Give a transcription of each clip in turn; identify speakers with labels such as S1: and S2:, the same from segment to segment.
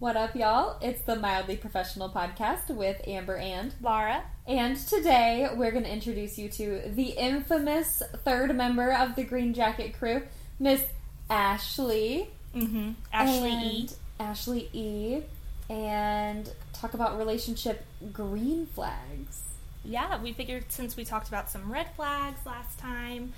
S1: What up, y'all? It's the Mildly Professional Podcast with Amber and
S2: Laura.
S1: And today we're going to introduce you to the infamous third member of the Green Jacket crew, Miss Ashley.
S2: Mm-hmm. Ashley E.
S1: Ashley E. And talk about relationship green flags.
S2: Yeah, we figured since we talked about some red flags last time,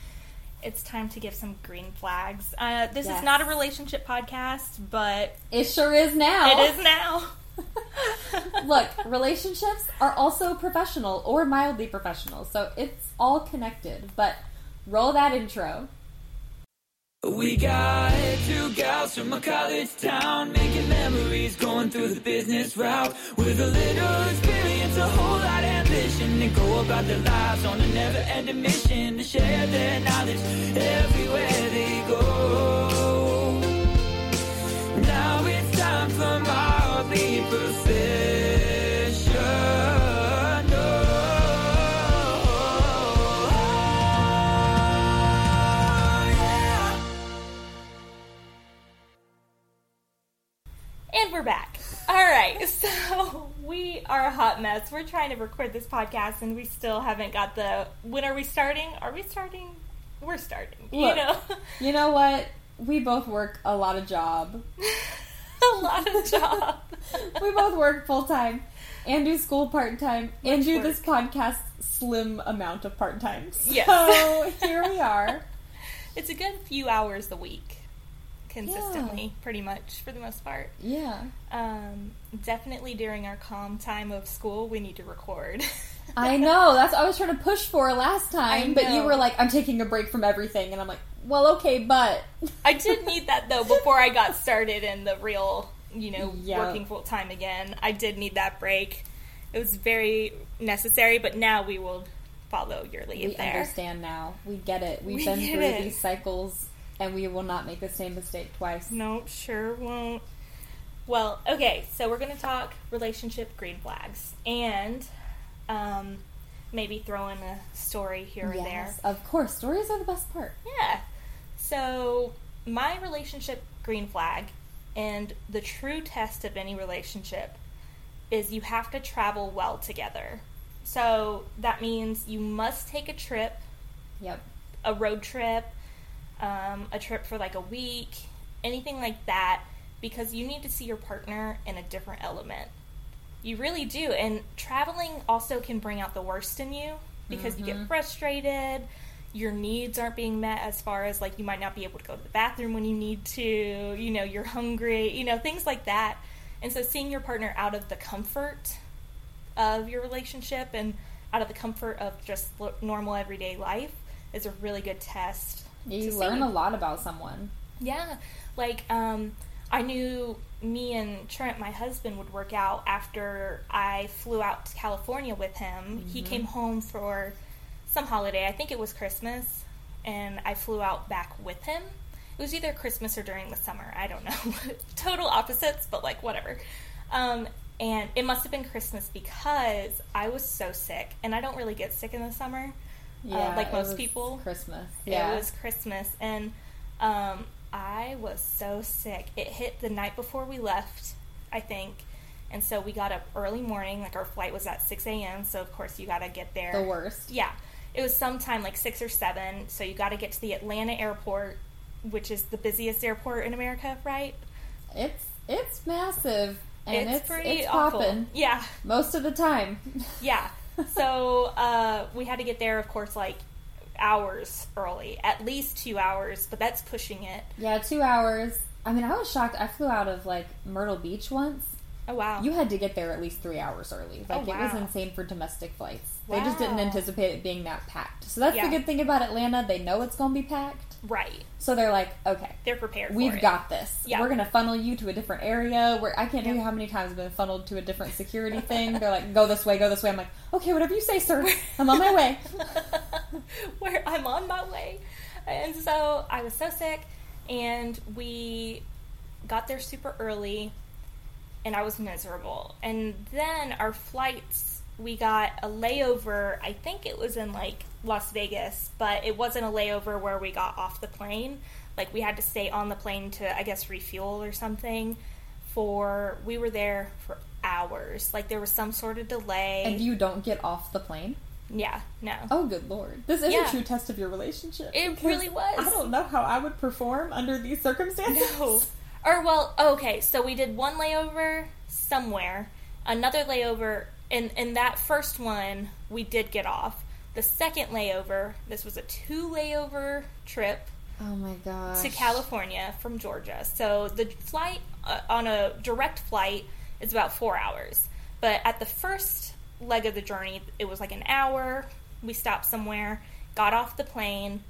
S2: it's time to give some green flags. Uh, this
S1: Yes.
S2: is not a relationship podcast, but
S1: It sure is now.
S2: it is now.
S1: Look, relationships are also professional or mildly professional, so it's all connected. But roll that intro.
S3: We got two gals from a college town making memories, going through the business route with a little experience, a whole lot of They go about their lives on a never-ending mission to share their knowledge everywhere they go. Now it's time for professional.
S2: And we're back. All right, so we are a hot mess. We're trying to record this podcast, and we still haven't got the. When are we starting? Are we starting? We're starting. you know,
S1: You know what? We both work a lot of job.
S2: a lot of job.
S1: We both work full time and do school part time and do
S2: work.
S1: this podcast slim amount of part time. So
S2: Yes.
S1: here we are.
S2: It's a good few hours a week, consistently, pretty much for the most part.
S1: Yeah.
S2: Um, definitely during our calm time of school, we need to record.
S1: I know. That's what I was trying to push for last time, but you were like, I'm taking a break from everything. And I'm like, well, okay, but.
S2: I did need that though before I got started in the real, you know,
S1: Yeah.
S2: working full time again. I did need that break. It was very necessary, but now we will follow your lead
S1: We
S2: there.
S1: understand now. We get it. We've
S2: We
S1: been through
S2: it.
S1: these cycles, and we will not make the same mistake twice.
S2: No, sure won't. Well, okay, so we're going to talk relationship green flags and um, maybe throw in a story here or there.
S1: Of course. Stories are the best part.
S2: Yeah. So, my relationship green flag and the true test of any relationship is you have to travel well together. So, that means you must take a trip,
S1: Yep.
S2: a road trip, um, a trip for like a week, anything like that, because you need to see your partner in a different element. You really do. And traveling also can bring out the worst in you because you get frustrated. Your needs aren't being met as far as like you might not be able to go to the bathroom when you need to, you know, you're hungry, you know, things like that. And so seeing your partner out of the comfort of your relationship and out of the comfort of just normal everyday life is a really good test.
S1: You
S2: to
S1: learn
S2: see.
S1: a lot about someone.
S2: Yeah, like um, I knew me and Trent, my husband, would work out after I flew out to California with him. He came home for some holiday. I think it was Christmas, and I flew out back with him. It was either Christmas or during the summer. I don't know. Total opposites, but like whatever. Um, and it must have been Christmas because I was so sick, and I don't really get sick in the summer.
S1: Yeah,
S2: like most people.
S1: Christmas. Yeah.
S2: It was Christmas, and um, I was so sick. It hit the night before we left, I think, and so we got up early morning. Like our flight was at six a.m. So of course you got to get there.
S1: the worst.
S2: Yeah, it was sometime like six or seven. So you got to get to the Atlanta airport, which is the busiest airport in America, right?
S1: It's it's massive and
S2: it's,
S1: it's
S2: pretty
S1: it's
S2: awful.
S1: popping
S2: Yeah,
S1: most of the time.
S2: yeah. So uh, we had to get there, of course, like hours early, at least two hours, but that's pushing it.
S1: yeah, two hours. I mean, I was shocked. I flew out of like Myrtle Beach once.
S2: Oh wow!
S1: You had to get there at least three hours early. Like
S2: Oh,
S1: it was insane for domestic flights. They just didn't anticipate it being that packed. So that's
S2: Yeah.
S1: the good thing about Atlanta. They know it's going to be packed.
S2: Right,
S1: So they're like, okay,
S2: they're prepared.
S1: we've
S2: for it.
S1: got this.
S2: Yeah.
S1: We're going to funnel you to a different area where I can't tell you how many times I've been funneled to a different security thing. They're like, go this way, go this way. I'm like, okay, whatever you say, sir. I'm on my way.
S2: where I'm on my way. And so I was so sick, and we got there super early, and I was miserable. And then our flights, we got a layover. I think it was in like Las Vegas, but it wasn't a layover where we got off the plane. Like we had to stay on the plane to, I guess, refuel or something for we were there for hours. Like there was some sort of delay.
S1: And you don't get off the plane?
S2: yeah, no.
S1: Oh, good lord. This is
S2: Yeah.
S1: a true test of your relationship.
S2: It really was.
S1: I don't know how I would perform under these circumstances.
S2: No. Or well, okay, so we did one layover somewhere, another layover, and and that first one we did get off. The second layover, this was a two layover trip
S1: Oh my gosh.
S2: to California from Georgia. So the flight uh, on a direct flight is about four hours, but at the first leg of the journey, it was like an hour. We stopped somewhere, got off the plane.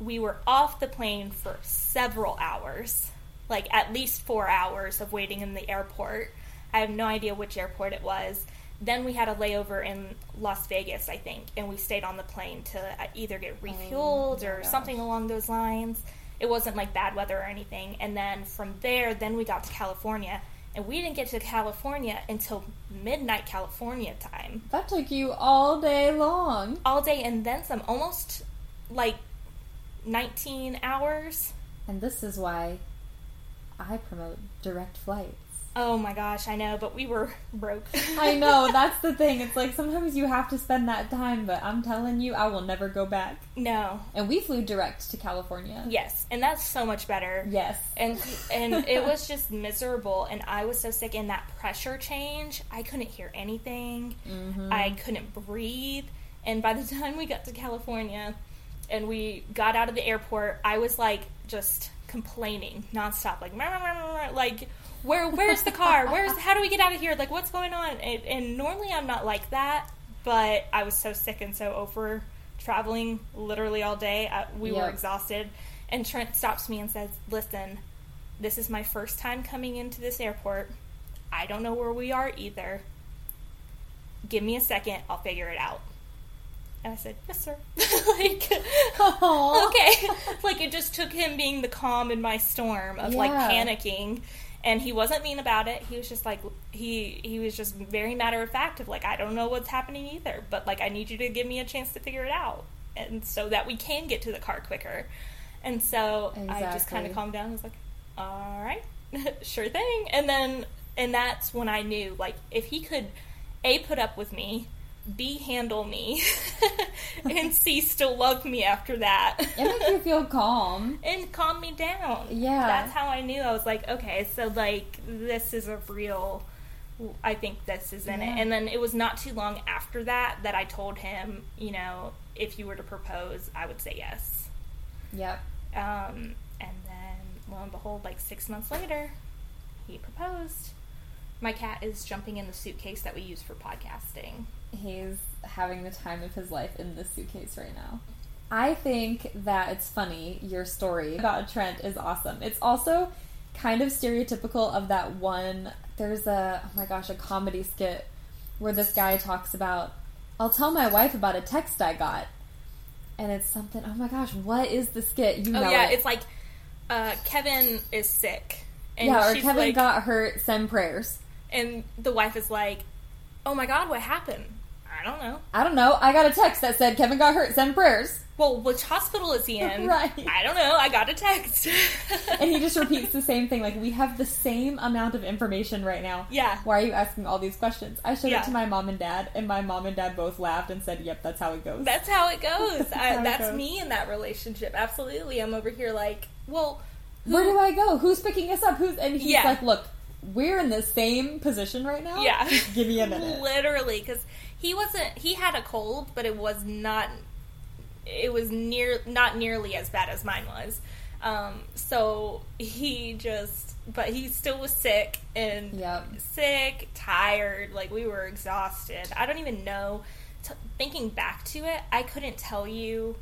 S2: We were off the plane for several hours, like at least four hours of waiting in the airport. I have no idea which airport it was. Then we had a layover in Las Vegas, I think, and we stayed on the plane to uh, either get refueled
S1: my
S2: or
S1: gosh.
S2: something along those lines. It wasn't like bad weather or anything. And then from there, then we got to California, and we didn't get to California until midnight California time.
S1: That took you all day long.
S2: All day and then some, almost like 19 hours.
S1: And this is why I promote direct flights.
S2: Oh my gosh, I know, but we were broke.
S1: I know, that's the thing. It's like sometimes you have to spend that time, but I'm telling you, I will never go back.
S2: no.
S1: And we flew direct to California.
S2: Yes, and that's so much better.
S1: Yes.
S2: and and it was just miserable and i was so sick and that pressure change i couldn't hear anything
S1: Mm-hmm.
S2: i couldn't breathe and by the time we got to california and we got out of the airport i was like just complaining nonstop like like where where's the car where's how do we get out of here like what's going on and, and normally i'm not like that but i was so sick and so over traveling literally all day I, we were exhausted and Trent stops me and says, Listen, this is my first time coming into this airport. I don't know where we are either. Give me a second, I'll figure it out. And I said, Yes, sir. like,
S1: Aw.
S2: okay. like, it just took him being the calm in my storm of like panicking. And he wasn't mean about it. He was just like he he was just very matter of fact of like I don't know what's happening either, but like I need you to give me a chance to figure it out, and so that we can get to the car quicker. And so I just kind of calmed down. I was like, all right, sure thing. And then, and that's when I knew, like, if he could, A, put up with me, B, handle me, and C, still love me after that.
S1: It makes you feel calm.
S2: and calm me down.
S1: Yeah.
S2: That's how I knew. I was like, okay, so, like, this is a real. I think this is in
S1: Yeah.
S2: it. And then it was not too long after that that I told him, you know, if you were to propose, I would say yes.
S1: Yep.
S2: Um, and then, lo and behold, like six months later, he proposed. My cat is jumping in the suitcase that we use for podcasting.
S1: He's having the time of his life in this suitcase right now. I think that it's funny. Your story about Trent is awesome. It's also kind of stereotypical of that one. There's a, oh my gosh, a comedy skit where this guy talks about, I'll tell my wife about a text I got. And it's something, oh my gosh, what is the skit? You
S2: Oh
S1: know
S2: yeah,
S1: it.
S2: it's like uh, Kevin is sick, and
S1: yeah, or Kevin
S2: like,
S1: got hurt, send prayers.
S2: and the wife is like, "Oh my God, what happened? I don't know.
S1: I don't know. I got a text that said Kevin got hurt, send prayers.
S2: Well, which hospital is he in?
S1: Right.
S2: I don't know. I got a text.
S1: and he just repeats the same thing. Like we have the same amount of information right now.
S2: Yeah.
S1: Why are you asking all these questions? I showed
S2: Yeah.
S1: it to my mom and dad, and my mom and dad both laughed and said, "Yep, that's how it goes."
S2: That's how it goes.
S1: how
S2: I,
S1: it
S2: that's
S1: goes.
S2: me in that relationship. Absolutely. I'm over here like, well, who-
S1: Where do I go? Who's picking us up? Who's and he's
S2: Yeah.
S1: like, "Look, we're in the same position right now.
S2: Yeah.
S1: Just give me a minute."
S2: Literally, because he wasn't. He had a cold, but it was not. It was near not nearly as bad as mine was. Um, so he just, but he still was sick and
S1: Yep.
S2: sick, tired. Like we were exhausted. I don't even know. T- thinking back to it, I couldn't tell you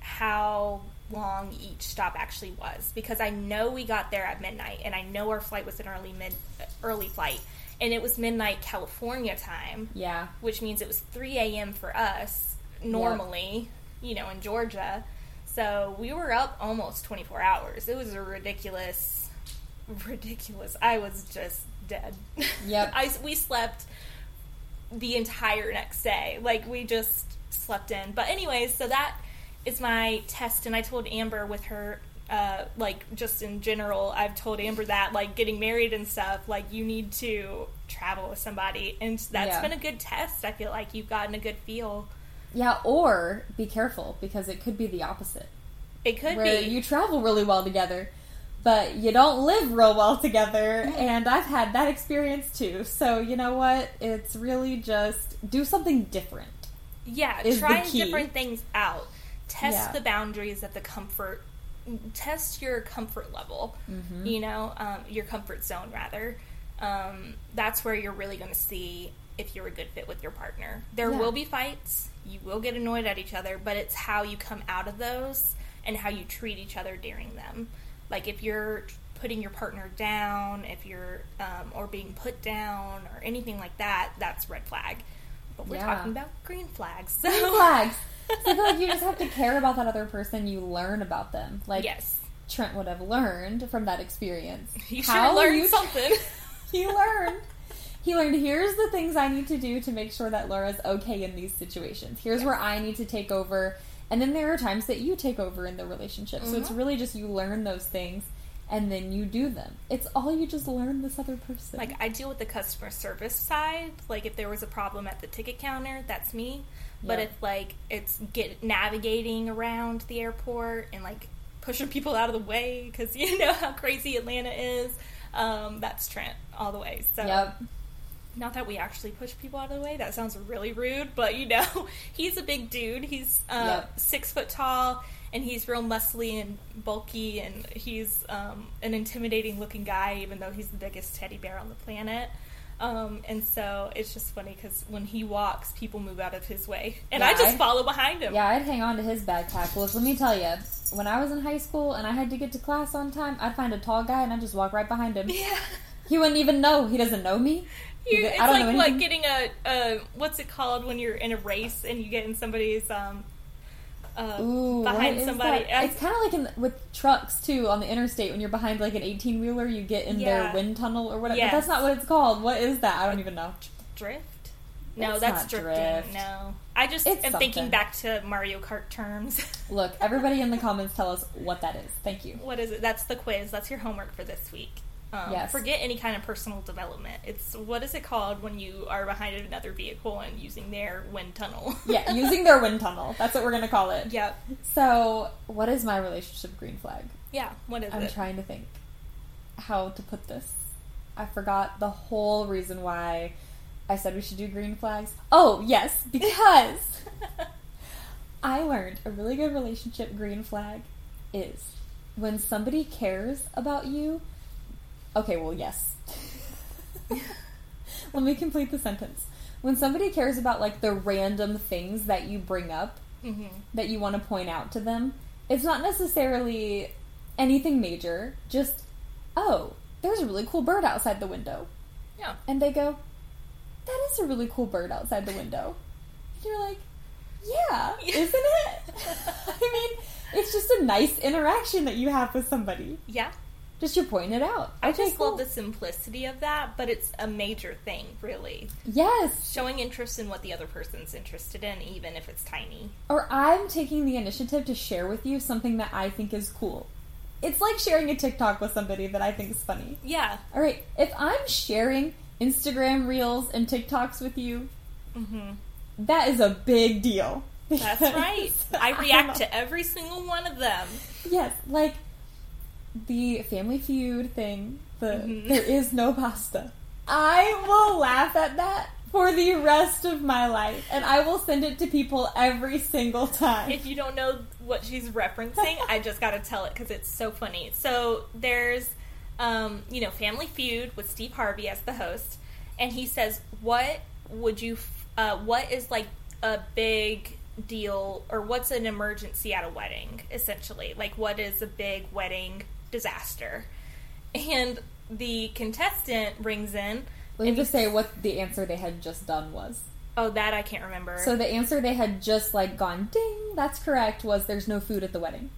S2: how long each stop actually was because I know we got there at midnight and I know our flight was an early mid early flight and it was midnight California time,
S1: Yeah.
S2: which means it was 3 a.m. for us normally, you know, in Georgia. So we were up almost 24 hours. It was a ridiculous, ridiculous. I was just dead.
S1: Yep.
S2: I we slept the entire next day. Like we just slept in. But anyways, so that is my test and I told Amber with her uh, like just in general, I've told Amber that like getting married and stuff, like you need to travel with somebody, and that's
S1: Yeah.
S2: been a good test. I feel like you've gotten a good feel.
S1: Yeah, or be careful because it could be the opposite.
S2: It could
S1: where
S2: be.
S1: you travel really well together, but you don't live real well together. And I've had that experience too. So you know what? It's really just do something different.
S2: Yeah,
S1: is the
S2: trying
S1: key.
S2: different things out. Test
S1: Yeah.
S2: the boundaries of the comfort. Test your comfort level.
S1: Mm-hmm.
S2: You know, um, your comfort zone rather. Um, that's where you're really going to see if you're a good fit with your partner. There
S1: Yeah.
S2: will be fights. You will get annoyed at each other, but it's how you come out of those and how you treat each other during them. Like if you're putting your partner down, if you're um, or being put down or anything like that, that's red flag. But we're
S1: Yeah.
S2: talking about green flags. So
S1: Green flags. So I feel like you just have to care about that other person. You learn about them. Like
S2: yes,
S1: Trent would have learned from that experience.
S2: He should
S1: How
S2: have learned
S1: you-
S2: something.
S1: he learned. He learned here's the things I need to do to make sure that Laura's okay in these situations. Here's where I need to take over. And then there are times that you take over in the relationship. So it's
S2: Mhm.
S1: really just you learn those things and then you do them. It's all you just learn this other person.
S2: like I deal with the customer service side. Like if there was a problem at the ticket counter, that's me. But
S1: Yeah.
S2: if like it's get navigating around the airport and like pushing people out of the way because you know how crazy Atlanta is, um, that's Trent all the way. So
S1: Yep.
S2: not that we actually push people out of the way. That sounds really rude, but you know, he's a big dude. He's uh,
S1: Yep.
S2: six foot tall, and he's real muscly and bulky, and he's um, an intimidating looking guy, even though he's the biggest teddy bear on the planet. Um, and so it's just funny because when he walks, people move out of his way, and I just
S1: I-
S2: follow behind him.
S1: Yeah, I'd hang on to his backpack. Well, let me tell you, when I was in high school and I had to get to class on time, I'd find a tall guy and I'd just walk right behind him.
S2: Yeah.
S1: He wouldn't even know. He doesn't know me.
S2: You, it's
S1: I don't know
S2: like getting a, a what's it called when you're in a race and you get in somebody's um uh,
S1: Ooh,
S2: behind somebody.
S1: It's kind of like in, with trucks too on the interstate when you're behind like an 18 wheeler, you get in
S2: Yeah.
S1: their wind tunnel or whatever.
S2: Yes.
S1: But that's not what it's called. What is that? I don't even know.
S2: drift. No,
S1: It's
S2: that's drifting.
S1: drift.
S2: No, I just
S1: It's
S2: am thinking back to Mario Kart terms.
S1: Look, everybody in the comments tell us what that is. Thank you.
S2: what is it? That's the quiz. That's your homework for this week. Um,
S1: Yes.
S2: Forget any kind of personal development. It's what is it called when you are behind another vehicle and using their wind tunnel?
S1: Yeah, using their wind tunnel. That's what we're gonna call it.
S2: Yep.
S1: So, what is my relationship green flag?
S2: Yeah. What is it?
S1: I'm trying to think how to put this. I forgot the whole reason why I said we should do green flags. Oh, yes, because I learned a really good relationship green flag is when somebody cares about you. Okay, well, yes. Let me complete the sentence. When somebody cares about like the random things that you bring up
S2: hmm
S1: that you want to point out to them, it's not necessarily anything major, just, oh, there's a really cool bird outside the window.
S2: Yeah.
S1: And they go, that is a really cool bird outside the window. And you're like, Yeah. isn't it? I mean, it's just a nice interaction that you have with somebody.
S2: Yeah.
S1: Just you're pointing it out.
S2: I
S1: Okay,
S2: just
S1: cool.
S2: love the simplicity of that, but it's a major thing, really.
S1: Yes.
S2: Showing interest in what the other person's interested in, even if it's tiny.
S1: Or I'm taking the initiative to share with you something that I think is cool. It's like sharing a TikTok with somebody that I think is funny.
S2: Yeah.
S1: All right, if I'm sharing Instagram reels and TikToks with you,
S2: hmm
S1: that is a big deal.
S2: That's right. I react to every single one of them.
S1: Yes, like the Family Feud thing. The
S2: Mhm.
S1: there is no pasta. I will laugh at that for the rest of my life, and I will send it to people every single time.
S2: If you don't know what she's referencing, I just got to tell it because it's so funny. So there's, um, you know, Family Feud with Steve Harvey as the host, and he says, "What would you? f- Uh, what is like a big deal, or what's an emergency at a wedding? Essentially, like what is a big wedding disaster?" And the contestant brings in.
S1: Let me just say what the answer they had just done was.
S2: Oh, that I can't remember.
S1: So the answer they had just like gone ding, that's correct, was there's no food at the wedding.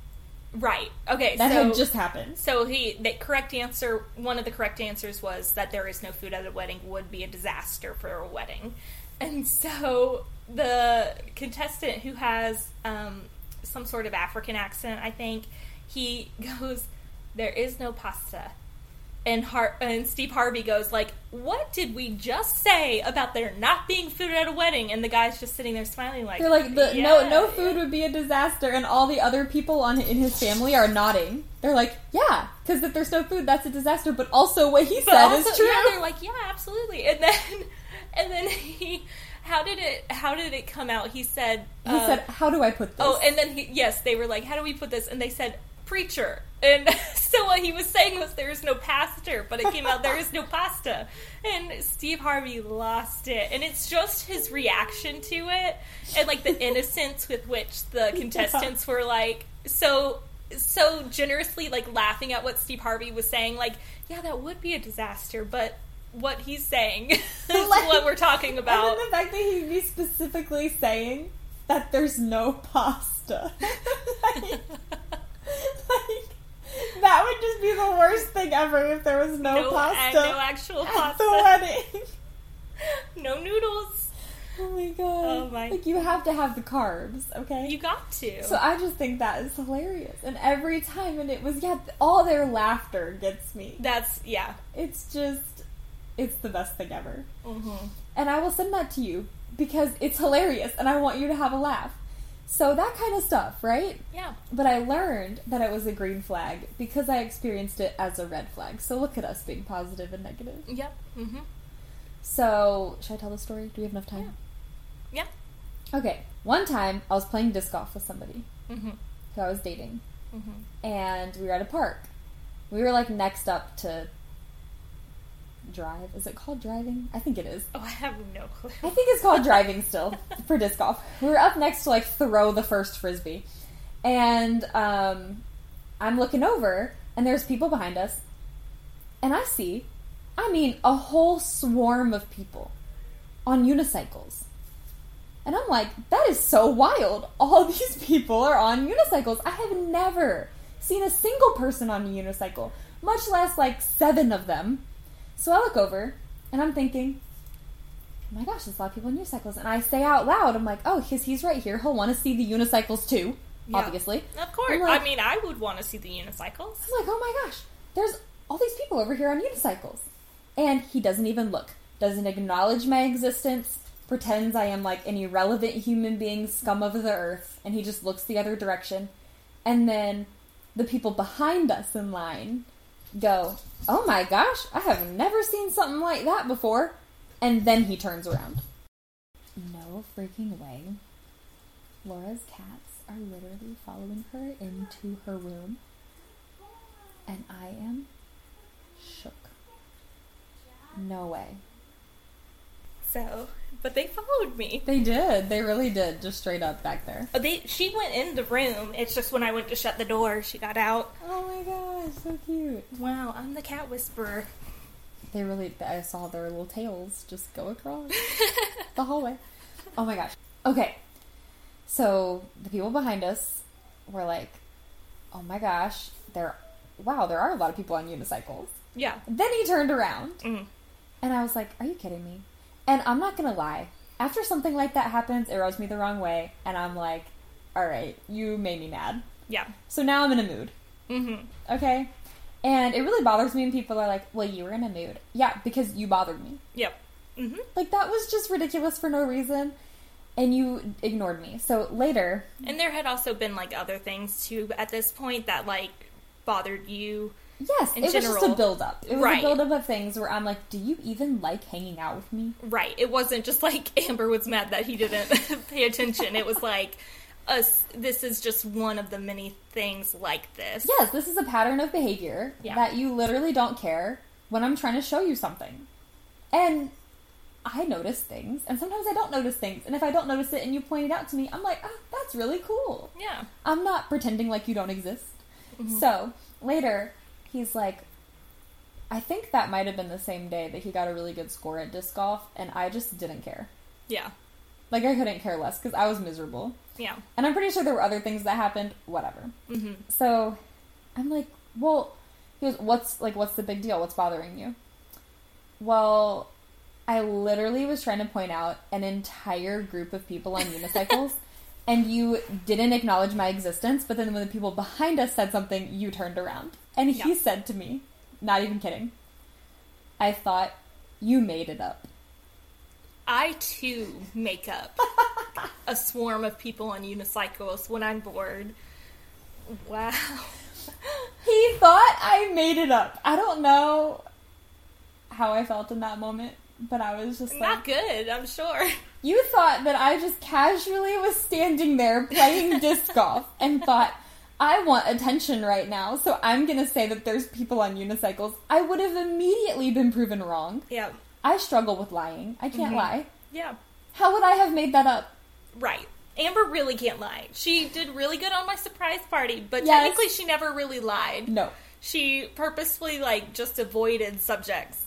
S2: right. Okay.
S1: That
S2: so,
S1: had just happened.
S2: So he the correct answer one of the correct answers was that there is no food at a wedding would be a disaster for a wedding. And so the contestant who has um, some sort of African accent, I think, he goes, "There is no pasta." And Har- and Steve Harvey goes like, "What did we just say about there not being food at a wedding?" And the guy's just sitting there smiling like,
S1: They're like the no
S2: "Yeah."
S1: no food would be a disaster, and all the other people on in his family are nodding. They're like, yeah, because if there's no food, that's a disaster. But also, what he said
S2: also,
S1: is true.
S2: Yeah, they're like, "Yeah, absolutely." And then and then he how did it how did it come out? He said
S1: he
S2: uh,
S1: said, "How do I put this?"
S2: Oh, and then he, yes, they were like, "How do we put this?" And they said, "Preacher." And so what he was saying was, "There is no pastor," but it came out, "There is no pasta." And Steve Harvey lost it, and it's just his reaction to it, and like the innocence with which the contestants were like so so generously like laughing at what Steve Harvey was saying. Like, yeah, that would be a disaster, but what he's saying is
S1: Like-
S2: what we're talking about.
S1: And the fact that he'd be specifically saying that there's no pasta. like, like, that would just be the worst thing ever if there was no,
S2: no,
S1: pasta
S2: no actual
S1: at
S2: pasta.
S1: the wedding.
S2: no noodles.
S1: Oh my god.
S2: Oh my-
S1: Like, you have to have the carbs, okay?
S2: You got to.
S1: so I just think that is hilarious. And every time, and it was, yeah, all their laughter gets me.
S2: That's yeah.
S1: It's just, it's the best thing ever.
S2: Mm-hmm.
S1: and I will send that to you because it's hilarious and I want you to have a laugh. So that kind of stuff, right?
S2: Yeah.
S1: But I learned that it was a green flag because I experienced it as a red flag. So look at us being positive and negative.
S2: Yep. Mm-hmm.
S1: So, should I tell the story? Do we have enough time?
S2: Yeah.
S1: Okay. One time I was playing disc golf with somebody
S2: Mm-hmm.
S1: who I was dating
S2: Mm-hmm.
S1: and we were at a park. We were like next up to drive. Is it called driving? I think it is.
S2: Oh, I have no clue.
S1: I think it's called driving still for disc golf. We were up next to like throw the first frisbee, and um, I'm looking over, and there's people behind us, and I see, I mean, a whole swarm of people on unicycles, and I'm like, that is so wild. All these people are on unicycles. I have never seen a single person on a unicycle, much less like seven of them. So I look over, and I'm thinking, oh my gosh, there's a lot of people on unicycles. And I say out loud, I'm like, oh, because he's right here. He'll want to see the unicycles too,
S2: Yeah.
S1: obviously.
S2: Of course.
S1: I'm like-
S2: I mean, I would want to see the unicycles.
S1: I'm like, oh my gosh, there's all these people over here on unicycles. And he doesn't even look, doesn't acknowledge my existence, pretends I am like an irrelevant human being, scum of the earth, and he just looks the other direction. And then the people behind us in line go, oh my gosh, I have never seen something like that before. And then he turns around. No freaking way. Laura's cats are literally following her into her room. And I am shook. No way.
S2: So, but they followed me.
S1: They did. They really did. Just straight up back there.
S2: Oh, They, she went in the room. It's just when I went to shut the door, she got out.
S1: Oh my gosh, so cute.
S2: Wow, I'm the cat whisperer.
S1: They really, I saw their little tails just go across the hallway. Oh my gosh. Okay. So the people behind us were like, oh my gosh, there, wow, there are a lot of people on unicycles.
S2: Yeah.
S1: Then he turned around
S2: Mm.
S1: and I was like, are you kidding me? And I'm not gonna lie. After something like that happens, it rubs me the wrong way, and I'm like, all right, you made me mad.
S2: Yeah.
S1: So now I'm in a mood.
S2: Mm-hmm.
S1: Okay? And it really bothers me when people are like, well, you were in a mood. Yeah, because you bothered me.
S2: Yep. Mm-hmm.
S1: Like, that was just ridiculous for no reason. And you ignored me. So later,
S2: And there had also been like other things too at this point that like bothered you.
S1: Yes,
S2: In
S1: it was just a build up. It was
S2: Right.
S1: a build up of things where I'm like, do you even like hanging out with me?
S2: Right. It wasn't just like Amber was mad that he didn't pay attention. It was like us this is just one of the many things like this.
S1: Yes, this is a pattern of behavior
S2: Yeah.
S1: that you literally don't care when I'm trying to show you something. And I notice things, and sometimes I don't notice things. And if I don't notice it and you point it out to me, I'm like, oh, that's really cool.
S2: Yeah.
S1: I'm not pretending like you don't exist.
S2: Mm-hmm.
S1: So later, he's like, I think that might have been the same day that he got a really good score at disc golf, and I just didn't care.
S2: Yeah.
S1: Like, I couldn't care less because I was miserable.
S2: Yeah.
S1: And I'm pretty sure there were other things that happened, whatever.
S2: Mm-hmm.
S1: So I'm like, well, he goes, what's like, what's the big deal? What's bothering you? Well, I literally was trying to point out an entire group of people on unicycles and you didn't acknowledge my existence, but then when the people behind us said something, you turned around. And he
S2: Yeah.
S1: said to me, not even kidding, I thought, you made it up.
S2: I too make up a swarm of people on unicycles when I'm bored. Wow.
S1: He thought I made it up. I don't know how I felt in that moment, but I was just like,
S2: Not good, I'm sure.
S1: You thought that I just casually was standing there playing disc golf and thought, I want attention right now, so I'm gonna say that there's people on unicycles. I would have immediately been proven wrong.
S2: Yeah.
S1: I struggle with lying. I can't
S2: Mhm.
S1: lie.
S2: Yeah.
S1: How would I have made that up?
S2: Right. Amber really can't lie. She did really good on my surprise party, but
S1: Yes.
S2: technically she never really lied.
S1: No.
S2: She purposefully like just avoided subjects.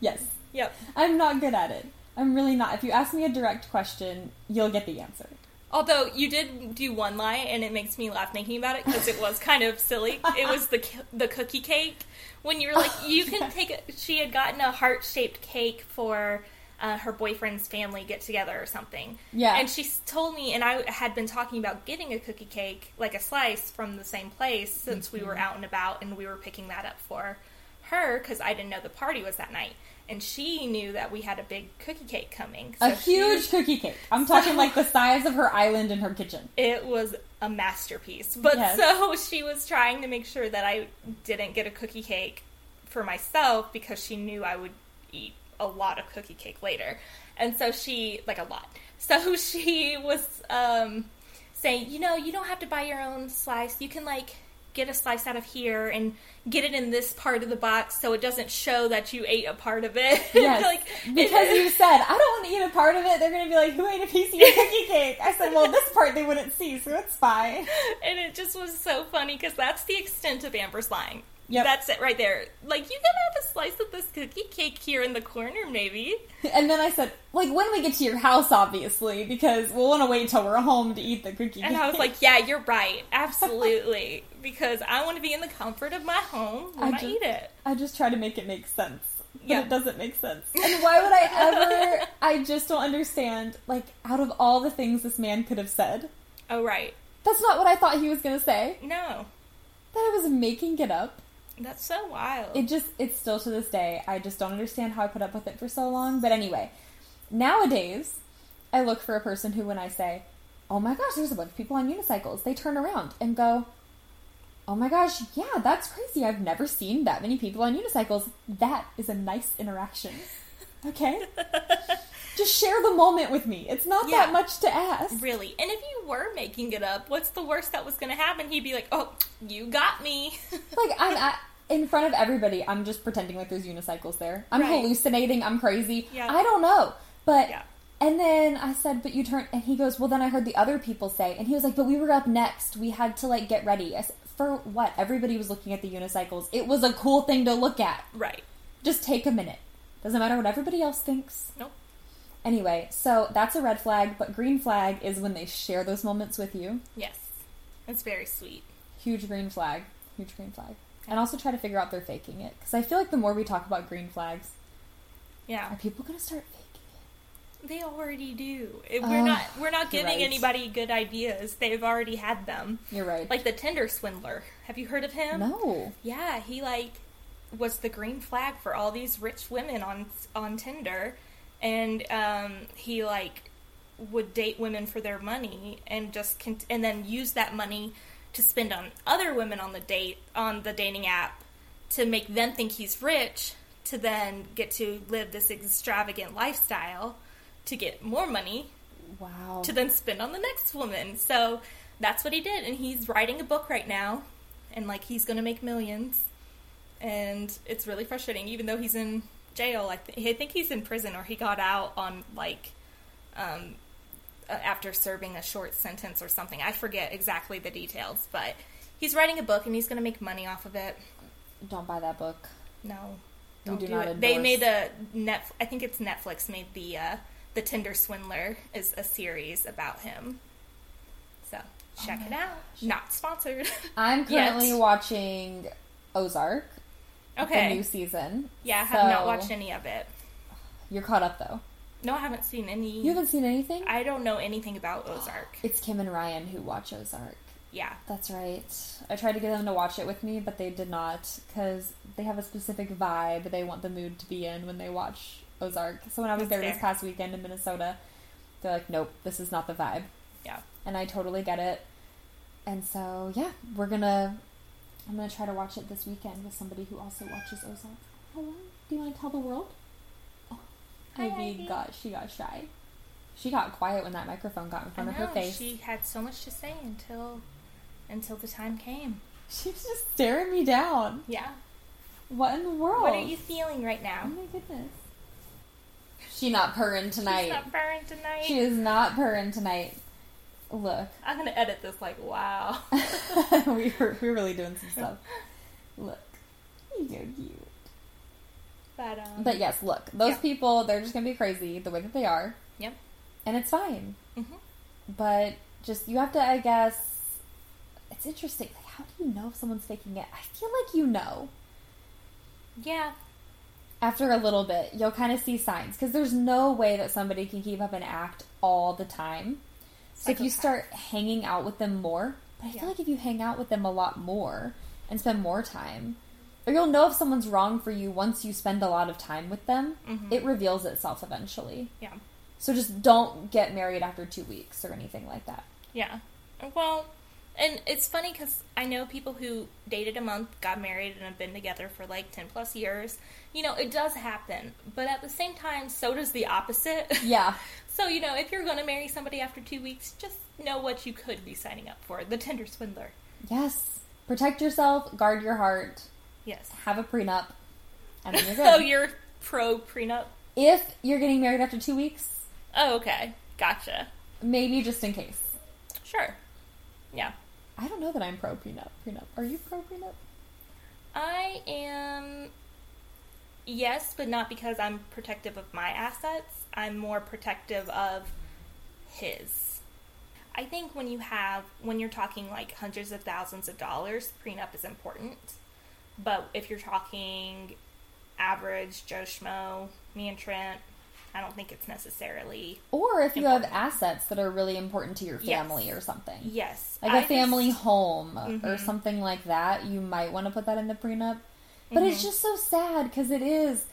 S1: Yes.
S2: Yep.
S1: I'm not good at it. I'm really not. If you ask me a direct question, you'll get the answer.
S2: Although you did do one lie, and it makes me laugh thinking about it because it was kind of silly. It was the the cookie cake when you were like, you can take. A, she had gotten a heart shaped cake for uh, her boyfriend's family get together or something.
S1: Yeah.
S2: and she told me, and I had been talking about getting a cookie cake, like a slice from the same place, since we were out and about, and we were picking that up for her because I didn't know the party was that night. And she knew that we had a big cookie cake coming.
S1: A
S2: so she-
S1: huge cookie cake. I'm talking like the size of her island in her kitchen.
S2: it was a masterpiece. But
S1: Yes.
S2: so she was trying to make sure that I didn't get a cookie cake for myself because she knew I would eat a lot of cookie cake later. And so she, like a lot. So she was um, saying, you know, you don't have to buy your own slice. You can, like, get a slice out of here and get it in this part of the box so it doesn't show that you ate a part of it.
S1: Yes,
S2: like,
S1: because you said I don't want to eat a part of it. They're going to be like, "Who ate a piece of your cookie cake?" I said, "Well, this part they wouldn't see, so it's fine."
S2: and it just was so funny because that's the extent of Amber's lying.
S1: Yep.
S2: That's it right there. Like, you can have a slice of this cookie cake here in the corner, maybe.
S1: And then I said, "Like when we get to your house, obviously, because we'll want to wait until we're home to eat the cookie." Cake.
S2: And I was like, yeah, you're right. Absolutely. because I want to be in the comfort of my home when
S1: I
S2: I,
S1: just-
S2: eat it.
S1: I just try to make it make sense, but
S2: Yeah.
S1: it doesn't make sense. And why would I ever? I just don't understand. Like, out of all the things this man could have said,
S2: Oh, right.
S1: that's not what I thought he was going to say.
S2: No.
S1: That I was making it up.
S2: That's so wild.
S1: It just, it's still to this day. I just don't understand how I put up with it for so long. But anyway, nowadays, I look for a person who, when I say, oh my gosh, there's a bunch of people on unicycles, they turn around and go, oh my gosh, yeah, that's crazy. I've never seen that many people on unicycles. That is a nice interaction. Okay? Just share the moment with me. It's not
S2: Yeah.
S1: that much to ask.
S2: Really. And if you were making it up, what's the worst that was going to happen? He'd be like, oh, you got me.
S1: Like I'm at, in front of everybody. I'm just pretending like there's unicycles there. I'm
S2: Right.
S1: hallucinating. I'm crazy.
S2: Yeah.
S1: I don't know. But
S2: Yeah.
S1: and then I said, "But you turn." And he goes, "Well, then I heard the other people say." And he was like, "But we were up next. We had to like get ready." I said, "For what?" Everybody was looking at the unicycles. It was a cool thing to look at.
S2: right.
S1: Just take a minute. Doesn't matter what everybody else thinks.
S2: Nope.
S1: Anyway, so that's a red flag. But green flag is when they share those moments with you.
S2: Yes. It's very sweet.
S1: Huge green flag. Huge green flag. And also try to figure out they're faking it. Because I feel like the more we talk about green flags,
S2: Yeah.
S1: are people going to start faking it?
S2: They already do. We're not we're not giving
S1: right.
S2: anybody good ideas. They've already had them.
S1: You're right.
S2: Like the Tinder swindler. Have you heard of him?
S1: no.
S2: Yeah, he like was the green flag for all these rich women on on Tinder, and um, he like would date women for their money and just con- and then use that money to spend on other women on the date on the dating app to make them think he's rich to then get to live this extravagant lifestyle to get more money
S1: Wow.
S2: to then spend on the next woman. So that's what he did, and he's writing a book right now, and like he's gonna make millions, and it's really frustrating. Even though he's in jail, I, th- I think he's in prison or he got out on like um, uh, after serving a short sentence or something. I forget exactly the details, but he's writing a book and he's gonna make money off of it.
S1: Don't buy that book.
S2: No, don't
S1: do
S2: do, it. They made a net. I think it's Netflix made the uh, the Tinder swindler is a series about him. So check
S1: Oh
S2: it out. Not sponsored.
S1: I'm currently watching Ozark, the
S2: okay.
S1: new season.
S2: yeah, I have not watched any of it.
S1: You're caught up though.
S2: No, I haven't seen any.
S1: You haven't seen anything?
S2: I don't know anything about Ozark.
S1: It's Kim and Ryan who watch Ozark.
S2: Yeah.
S1: That's right. I tried to get them to watch it with me, but they did not because they have a specific vibe they want the mood to be in when they watch Ozark. So when I was
S2: That's
S1: there this past weekend in Minnesota, they're like, "Nope, this is not the vibe,"
S2: Yeah.
S1: and I totally get it. And so yeah, we're gonna. I'm gonna try to watch it this weekend with somebody who also watches Ozark. Hello, do you want to tell the world? Oh,
S2: Hi,
S1: Ivy
S2: Ivy.
S1: got she got shy. She got quiet when that microphone got in front of her face.
S2: She had so much to say until until the time came.
S1: She was just staring me down.
S2: Yeah.
S1: What in the world?
S2: What are you feeling right now?
S1: Oh my goodness. She not purring tonight.
S2: She's not burning tonight.
S1: She is not purring tonight. Look.
S2: I'm gonna edit this like wow.
S1: we were, we were really doing some stuff. Look. You're cute.
S2: But um
S1: But yes, look. Those
S2: Yeah.
S1: people, they're just going to be crazy the way that they are.
S2: Yep.
S1: And it's fine.
S2: Mhm.
S1: But just, you have to, I guess, it's interesting. Like, how do you know if someone's faking it? I feel like you know.
S2: Yeah.
S1: after a little bit, you'll kind of see signs because there's no way that somebody can keep up an act all the time. So if you start hanging out with them more, but I
S2: Yeah.
S1: feel like if you hang out with them a lot more and spend more time, or you'll know if someone's wrong for you once you spend a lot of time with them,
S2: Mhm.
S1: it reveals itself eventually.
S2: Yeah.
S1: So just don't get married after two weeks or anything like that.
S2: Yeah. Well, and it's funny because I know people who dated a month, got married, and have been together for like 10 plus years. You know, it does happen. But at the same time, so does the opposite.
S1: Yeah.
S2: so, you know, if you're going to marry somebody after two weeks, just know what you could be signing up for the Tinder swindler.
S1: Yes. Protect yourself, guard your heart,
S2: Yes.
S1: have a prenup, and then you're good.
S2: oh, you're pro prenup?
S1: if you're getting married after two weeks,
S2: Oh, okay. Gotcha.
S1: maybe just in case.
S2: Sure. Yeah.
S1: I don't know that I'm pro prenup. Prenup. Are you pro prenup?
S2: I am. Yes, but not because I'm protective of my assets. I'm more protective of his. I think when you have, when you're talking like hundreds of thousands of dollars, prenup is important. But if you're talking average Joe Schmo, me and Trent, I don't think it's necessarily.
S1: Or if you have assets that are really important to your
S2: Yes.
S1: family or something.
S2: Yes.
S1: Like
S2: a
S1: a family home or
S2: Mhm.
S1: something like that, you might want to put that in the prenup. But it's
S2: Mhm.
S1: just so sad because it is.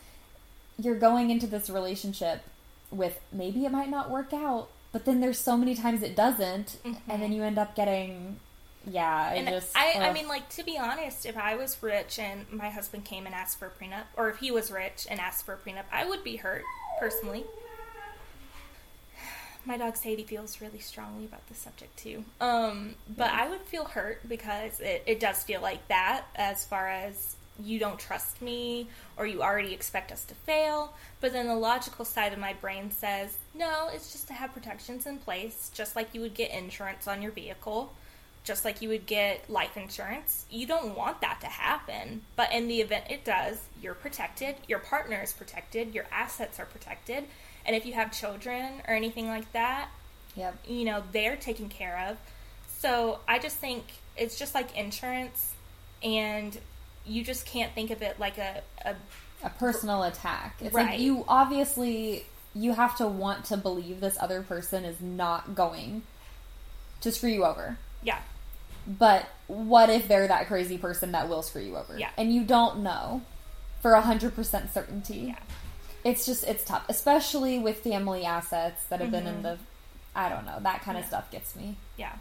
S1: You're going into this relationship with maybe it might not work out, but then there's so many times it doesn't, and then you end up getting. Yeah, I
S2: And
S1: just.
S2: I, I mean, like to be honest, if I was rich and my husband came and asked for a prenup, or if he was rich and asked for a prenup, I would be hurt personally. My dog Sadie feels really strongly about this subject too. Um, but I would feel hurt because it, it does feel like that as far as you don't trust me or you already expect us to fail. But then the logical side of my brain says, no, it's just to have protections in place, just like you would get insurance on your vehicle just like you would get life insurance. You don't want that to happen. But in the event it does, you're protected, your partner is protected, your assets are protected. And if you have children or anything like that,
S1: Yep.
S2: you know, they're taken care of. So I just think it's just like insurance and you just can't think of it like a, a
S1: a personal attack. It's
S2: Right.
S1: like you obviously you have to want to believe this other person is not going to screw you over.
S2: yeah.
S1: But what if they're that crazy person that will screw you over?
S2: Yeah.
S1: And you don't know for a hundred percent certainty.
S2: Yeah.
S1: It's just it's tough, especially with family assets that have been in
S2: Mhm.
S1: the I don't know, that kind of
S2: Yeah.
S1: stuff gets me.
S2: Yeah.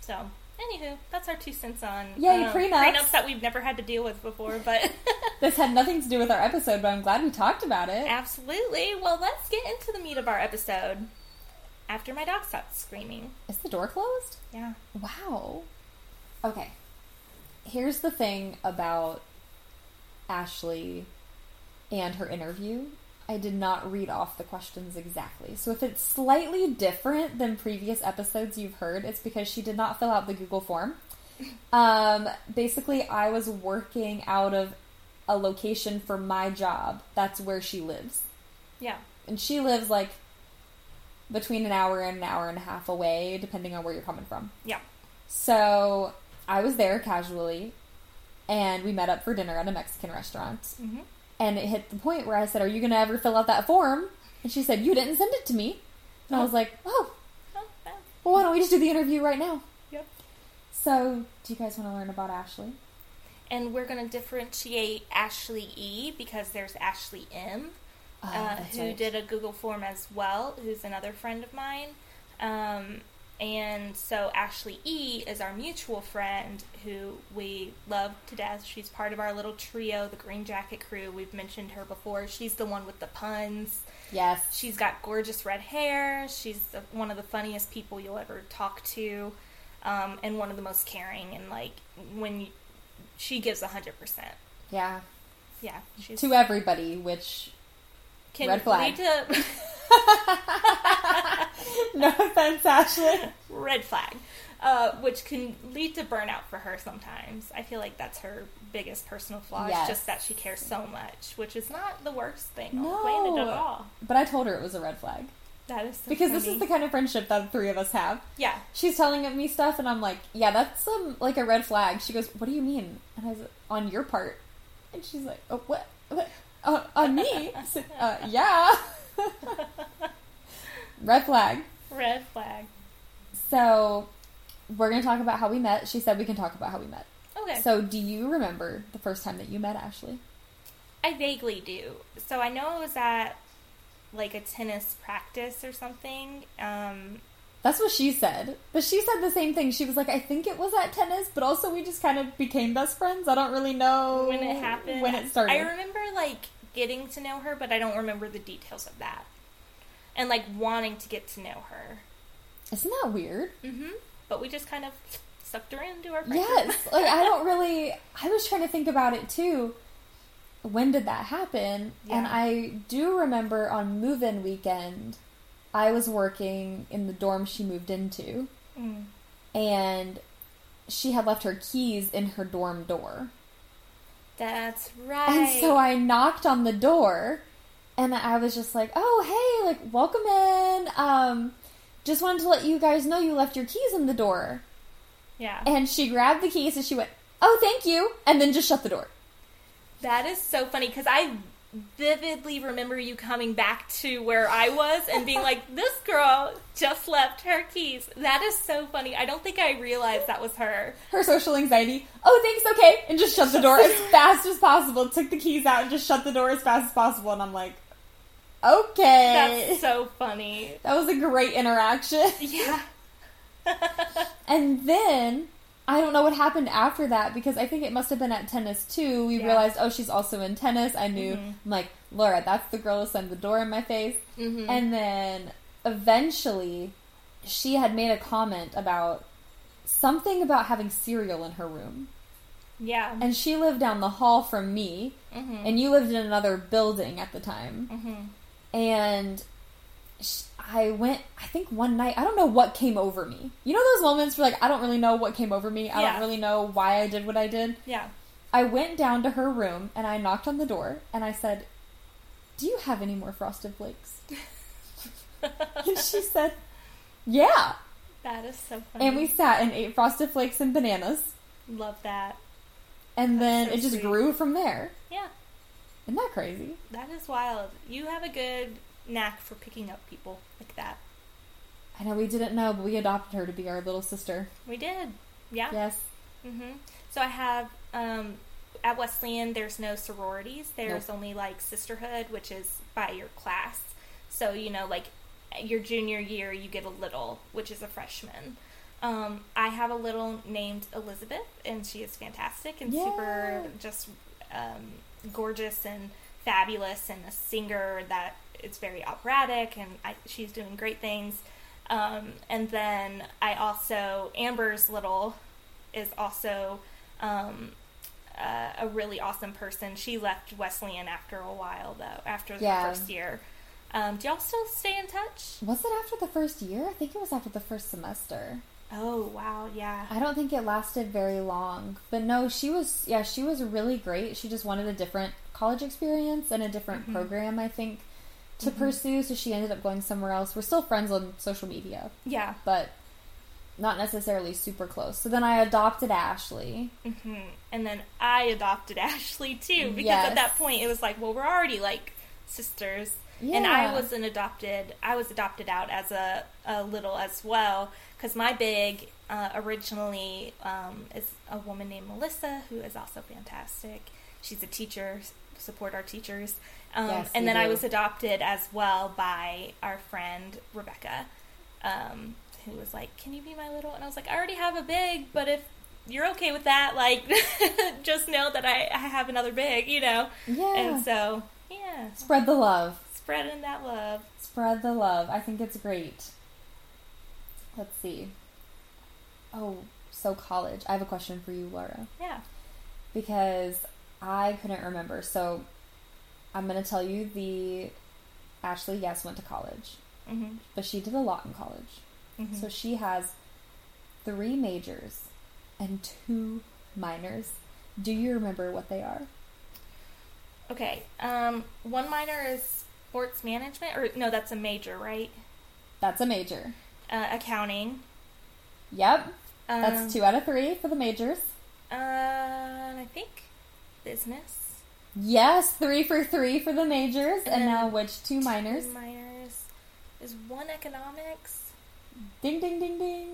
S2: So, anywho, that's our two cents on
S1: yeah,
S2: um,
S1: prenups.
S2: prenups that we've never had to deal with before, but
S1: This had nothing to do with our episode, but I'm glad we talked about it.
S2: Absolutely. Well, let's get into the meat of our episode. After my dog stopped screaming.
S1: Is the door closed?
S2: Yeah.
S1: Wow. Okay. Here's the thing about Ashley and her interview. I did not read off the questions exactly. So if it's slightly different than previous episodes you've heard, it's because she did not fill out the Google form. Um, basically, I was working out of a location for my job. That's where she lives.
S2: Yeah.
S1: And she lives like between an hour and an hour and a half away, depending on where you're coming from.
S2: Yeah.
S1: So I was there casually, and we met up for dinner at a Mexican restaurant.
S2: Mm-hmm.
S1: And it hit the point where I said, "Are you going to ever fill out that form?" And she said, You didn't send it to me. And I was like, Oh,
S2: Oh,
S1: well, why don't we just do the interview right now?
S2: Yep.
S1: So, do you guys want to learn about Ashley?
S2: And we're going to differentiate Ashley E because there's Ashley M,
S1: Oh,
S2: uh, who
S1: right.
S2: did a Google form as well, who's another friend of mine. Um, and so Ashley E is our mutual friend who we love to death. She's part of our little trio, the Green Jacket crew. We've mentioned her before. She's the one with the puns.
S1: Yes.
S2: She's got gorgeous red hair. She's the, one of the funniest people you'll ever talk to, um, and one of the most caring. And like when you, she gives a hundred percent.
S1: Yeah.
S2: Yeah,
S1: To everybody, which.
S2: can lead to
S1: no offense, Ashley.
S2: red flag, uh, which can lead to burnout for her sometimes. I feel like that's her biggest personal flaw.
S1: Yes.
S2: just that she cares so much, which is not the worst thing on
S1: No.
S2: the planet at all.
S1: But I told her it was a red flag.
S2: That is so
S1: Because this is the kind of friendship that the three of us have.
S2: yeah.
S1: She's telling me stuff, and I'm like, yeah, that's um, like a red flag. She goes, what do you mean? And I was on your part. And she's like, oh, what? what? Uh, on me? Said, uh, yeah. Red flag.
S2: Red flag.
S1: So, we're going to talk about how we met. She said we can talk about how we met.
S2: Okay.
S1: So, do you remember the first time that you met Ashley?
S2: I vaguely do. So I know it was at like a tennis practice or something. Um,
S1: That's what she said. But she said the same thing. She was like, I think it was at tennis, but also we just kind of became best friends. I don't really know
S2: when it happened,
S1: When it started.
S2: I remember like getting to know her, but I don't remember the details of that. And like wanting to get to know her.
S1: Isn't that weird?
S2: Mm-hmm. But we just kind of sucked her into our friendship.
S1: Yes. Like, I don't really. I was trying to think about it too. When did that happen? And I do remember on move in weekend, I was working in the dorm she moved into,
S2: Mm.
S1: and she had left her keys in her dorm door.
S2: That's right.
S1: And so I knocked on the door and I was just like, "Oh, hey, like welcome in. Um just wanted to let you guys know you left your keys in the door."
S2: yeah.
S1: And she grabbed the keys and she went, "Oh, thank you." And then just shut the door.
S2: That is so funny because I vividly remember you coming back to where I was and being like, "This girl just left her keys." That is so funny. I don't think I realized that was her.
S1: Her social anxiety, "Oh, thanks, okay." And just shut the door as fast as possible. Took the keys out and just shut the door as fast as possible and I'm like, "Okay."
S2: That's so funny.
S1: that was a great interaction.
S2: Yeah.
S1: And then I don't know what happened after that because I think it must have been at tennis too. We
S2: Yeah.
S1: realized, oh, she's also in tennis. I knew,
S2: Mhm.
S1: I'm like, Laura, that's the girl who slammed the door in my face.
S2: Mhm.
S1: And then eventually she had made a comment about something about having cereal in her room.
S2: yeah.
S1: And she lived down the hall from me,
S2: Mhm.
S1: and you lived in another building at the time.
S2: Mhm.
S1: And I went, I think one night, I don't know what came over me. You know those moments where, like, I don't really know what came over me? I
S2: Yeah.
S1: don't really know why I did what I did?
S2: Yeah.
S1: I went down to her room and I knocked on the door and I said, Do you have any more frosted flakes? and she said, Yeah.
S2: That is so funny.
S1: And we sat and ate frosted flakes and bananas.
S2: love that.
S1: And then
S2: so
S1: it just
S2: sweet.
S1: grew from there.
S2: Yeah.
S1: Isn't that crazy?
S2: That is wild. You have a good knack for picking up people like that.
S1: I know we didn't know, but we adopted her to be our little sister.
S2: We did. Yeah.
S1: Yes.
S2: hmm So I have um, at Wesleyan. There's no sororities. There's
S1: Nope.
S2: only like sisterhood, which is by your class. So you know, like your junior year, you get a little, which is a freshman. Um, I have a little named Elizabeth, and she is fantastic and super just um, gorgeous and fabulous, and a singer that is very operatic, and I, she's doing great things. Um, and then I also Amber's little is also um, uh, a really awesome person. She left Wesleyan after a while, though, after the
S1: Yeah.
S2: first year. Um, do y'all still stay in touch?
S1: Was it after the first year? I think it was after the first semester.
S2: Oh, wow, yeah.
S1: I don't think it lasted very long. But no, she was, yeah, she was really great. She just wanted a different college experience and a different
S2: Mhm.
S1: program, I think, to
S2: Mhm.
S1: pursue. So she ended up going somewhere else. We're still friends on social media,
S2: Yeah.
S1: but not necessarily super close. So then I adopted Ashley.
S2: hmm And then I adopted Ashley, too, because
S1: Yes.
S2: at that point it was like, well, we're already like sisters. And I was an adopted. I was adopted out as a, a little as well because my big uh, originally um, is a woman named Melissa who is also fantastic. She's a teacher. Support our teachers. Um,
S1: Yes,
S2: and then I was adopted as well by our friend Rebecca, um, who was like, "Can you be my little?" And I was like, "I already have a big, but if you're okay with that, like, just know that I, I have another big, you know."
S1: Yeah.
S2: And so, yeah,
S1: Spread the love.
S2: spreading that love.
S1: Spread the love. I think it's great. Let's see. Oh, so college. I have a question for you, Laura.
S2: Yeah.
S1: because I couldn't remember. So I'm going to tell you the Ashley, yes, went to college,
S2: Mm-hmm.
S1: but she did a lot in college.
S2: Mm-hmm.
S1: So she has three majors and two minors. Do you remember what they are?
S2: okay. Um, one minor is sports management, or no, that's a major, right?
S1: That's a major.
S2: Uh, accounting.
S1: Yep.
S2: Um,
S1: That's two out of three for the majors.
S2: Uh, I think business.
S1: Yes, three for three for the majors. And,
S2: And
S1: now which two minors?
S2: Two minors. Is one economics,
S1: Ding, ding, ding, ding.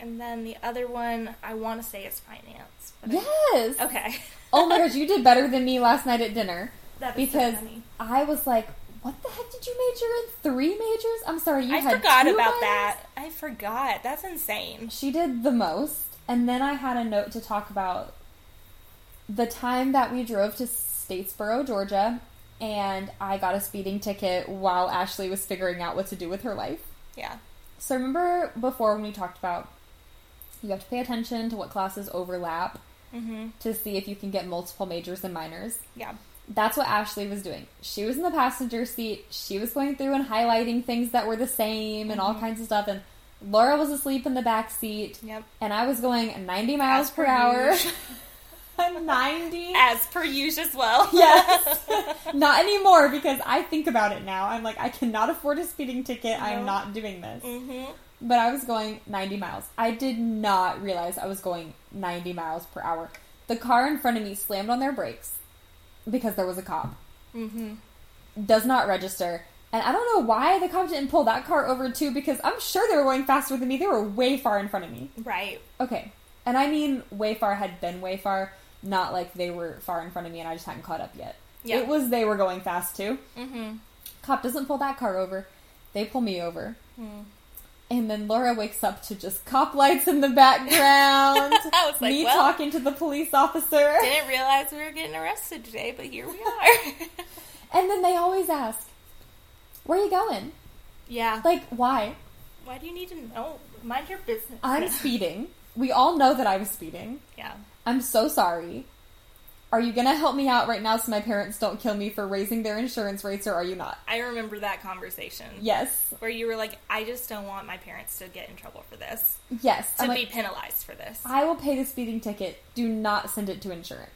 S2: and then the other one I want to say is finance. But I-
S1: Yes.
S2: okay.
S1: Oh my gosh, you did better than me last night at dinner.
S2: That so
S1: because
S2: funny.
S1: I was like, "What the heck did you major in? Three majors? I'm sorry, you
S2: I
S1: had
S2: forgot about
S1: minors?"
S2: that. I forgot. That's insane.
S1: She did the most, and then I had a note to talk about the time that we drove to Statesboro, Georgia, and I got a speeding ticket while Ashley was figuring out what to do with her life.
S2: Yeah.
S1: So remember before when we talked about you have to pay attention to what classes overlap
S2: Mm-hmm.
S1: to see if you can get multiple majors and minors.
S2: Yeah.
S1: That's what Ashley was doing. She was in the passenger seat. She was going through and highlighting things that were the same and all kinds of stuff. And Laura was asleep in the back seat.
S2: Yep.
S1: And I was going 90 miles
S2: As
S1: per
S2: per
S1: hour.
S2: usual.
S1: 90?
S2: As per usual as well.
S1: Yes. not anymore because I think about it now. I'm like, I cannot afford a speeding ticket. I'm not doing this.
S2: mm-hmm.
S1: But I was going 90 miles. I did not realize I was going 90 miles per hour. The car in front of me slammed on their brakes because there was a cop.
S2: Mm-hmm.
S1: Does not register. And I don't know why the cop didn't pull that car over too because I'm sure they were going faster than me. They were way far in front of me.
S2: Right.
S1: Okay. And I mean, way far had been way far, not like they were far in front of me and I just hadn't caught up yet.
S2: Yeah.
S1: It was they were going fast too.
S2: Mm-hmm.
S1: Cop doesn't pull that car over. They pull me over.
S2: Hmm.
S1: And then Laura wakes up to just cop lights in the background.
S2: I was like,
S1: me
S2: well-
S1: talking to the police officer.
S2: Didn't realize we were getting arrested today, but here we are.
S1: And then they always ask, Where are you going?
S2: yeah.
S1: Like, why?
S2: Why do you need to know? Mind your business.
S1: I'm speeding. We all know that I was speeding.
S2: yeah.
S1: I'm so sorry. Are you gonna help me out right now so my parents don't kill me for raising their insurance rates, or are you not?
S2: I remember that conversation.
S1: Yes.
S2: Where you were like, I just don't want my parents to get in trouble for this.
S1: Yes.
S2: To
S1: I'm
S2: be
S1: like,
S2: penalized for this.
S1: I will pay the speeding ticket. Do not send it to insurance.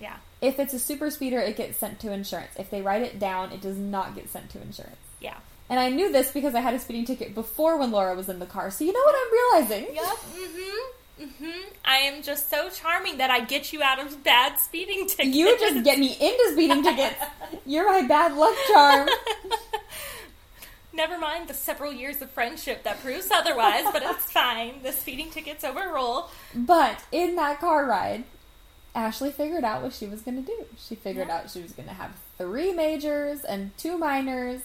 S2: yeah.
S1: If it's a super speeder, it gets sent to insurance. If they write it down, it does not get sent to insurance.
S2: Yeah.
S1: And I knew this because I had a speeding ticket before when Laura was in the car. So you know what I'm realizing?
S2: Yep. Mm-hmm. Mm-hmm. I am just so charming that I get you out of bad speeding tickets.
S1: You just get me into speeding tickets. You're my bad luck charm.
S2: Never mind the several years of friendship that proves otherwise, but it's fine. The speeding tickets overrule.
S1: But in that car ride, Ashley figured out what she was going to do. She figured
S2: Yeah.
S1: out she was going to have three majors and two minors,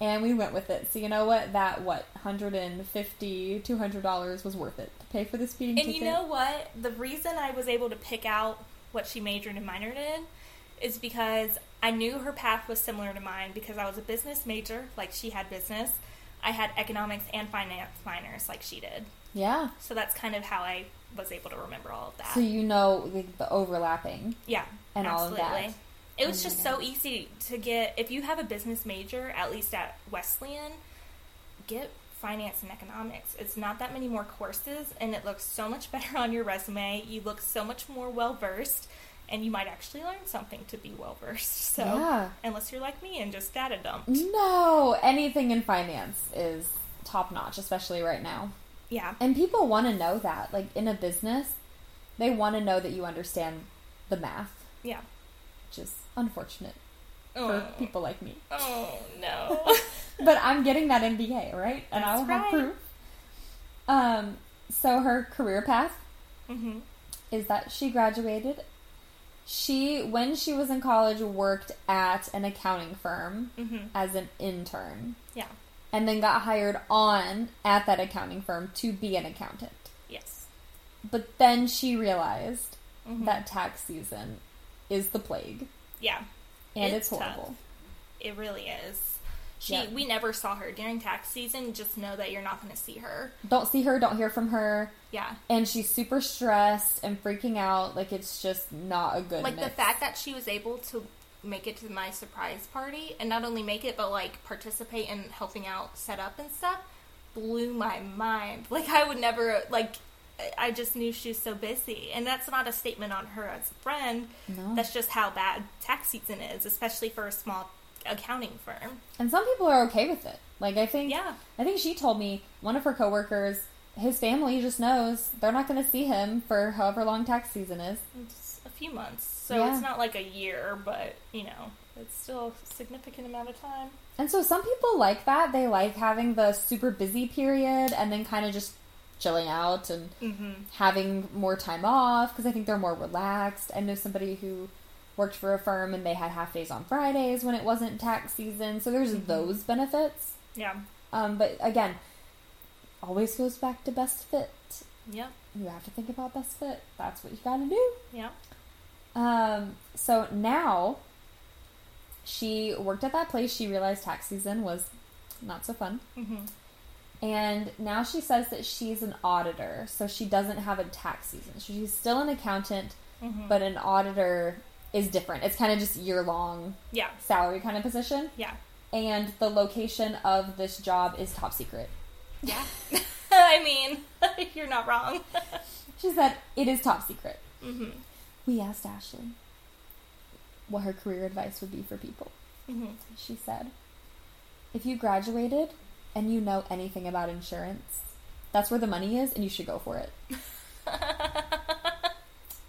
S1: and we went with it. So you know what? That what 150 200 dollars was worth it to pay for the speeding
S2: And
S1: ticket.
S2: you know what? The reason I was able to pick out what she majored and minored in is because I knew her path was similar to mine because I was a business major, like she had business. I had economics and finance minors, like she did.
S1: yeah.
S2: So that's kind of how I was able to remember all of that.
S1: So you know the, the overlapping.
S2: yeah,
S1: and all of that.
S2: It was
S1: Oh
S2: just so easy to get. If you have a business major, at least at Wesleyan, get finance and economics. It's not that many more courses, and it looks so much better on your resume. You look so much more well versed, and you might actually learn something to be well versed. So,
S1: Yeah.
S2: unless you're like me and just data dumped,
S1: No, anything in finance is top notch, especially right now.
S2: yeah,
S1: And people want to know that. Like in a business, they want to know that you understand the math,
S2: yeah,
S1: which is unfortunate. for
S2: Oh.
S1: people like me.
S2: Oh no.
S1: But I'm getting that MBA, right? And I will
S2: That's
S1: have
S2: right.
S1: proof. Um, so her career path
S2: mhm.
S1: is that she graduated. She, when she was in college, worked at an accounting firm
S2: Mhm.
S1: as an intern,
S2: Yeah.
S1: and then got hired on at that accounting firm to be an accountant.
S2: Yes.
S1: But then she realized
S2: Mhm.
S1: that tax season is the plague,
S2: Yeah.
S1: and it's,
S2: It's tough.
S1: horrible.
S2: It really is. She we never saw her during tax season. Just know that you're not going to see her.
S1: Don't see her, don't hear from her,
S2: Yeah.
S1: and she's super stressed and freaking out. Like it's just not a good.
S2: Like the fact that she was able to make it to my surprise party and not only make it but like participate in helping out set up and stuff blew my mind. Like I would never like I just knew she was so busy. And that's not a statement on her as a friend.
S1: No.
S2: That's just how bad tax season is, especially for a small accounting firm.
S1: And some people are okay with it. Like I think
S2: Yeah.
S1: I think she told me one of her coworkers, his family just knows they're not going to see him for however long tax season is.
S2: It's a few months. So
S1: Yeah.
S2: it's not like a year, but you know, it's still a significant amount of time.
S1: And so some people like that. They like having the super busy period and then kind of just chilling out and
S2: Mm-hmm.
S1: having more time off because I think they're more relaxed. I know somebody who worked for a firm and they had half days on Fridays when it wasn't tax season. So there's those benefits.
S2: Yeah.
S1: Um, but again, always goes back to best fit.
S2: Yep.
S1: You have to think about best fit. That's what you got to do.
S2: Yep.
S1: Um, so now she worked at that place. She realized tax season was not so fun.
S2: Mm-hmm.
S1: And now she says that she's an auditor, so she doesn't have a tax season. So she's still an accountant,
S2: Mm-hmm.
S1: but an auditor is different. It's kind of just year long
S2: Yeah.
S1: salary kind of position.
S2: Yeah.
S1: And the location of this job is top secret.
S2: Yeah. I mean, you're not wrong.
S1: She said it is top secret.
S2: mm-hmm.
S1: We asked Ashley what her career advice would be for people.
S2: Mm-hmm.
S1: She said, if you graduated and you know anything about insurance, that's where the money is and you should go for it.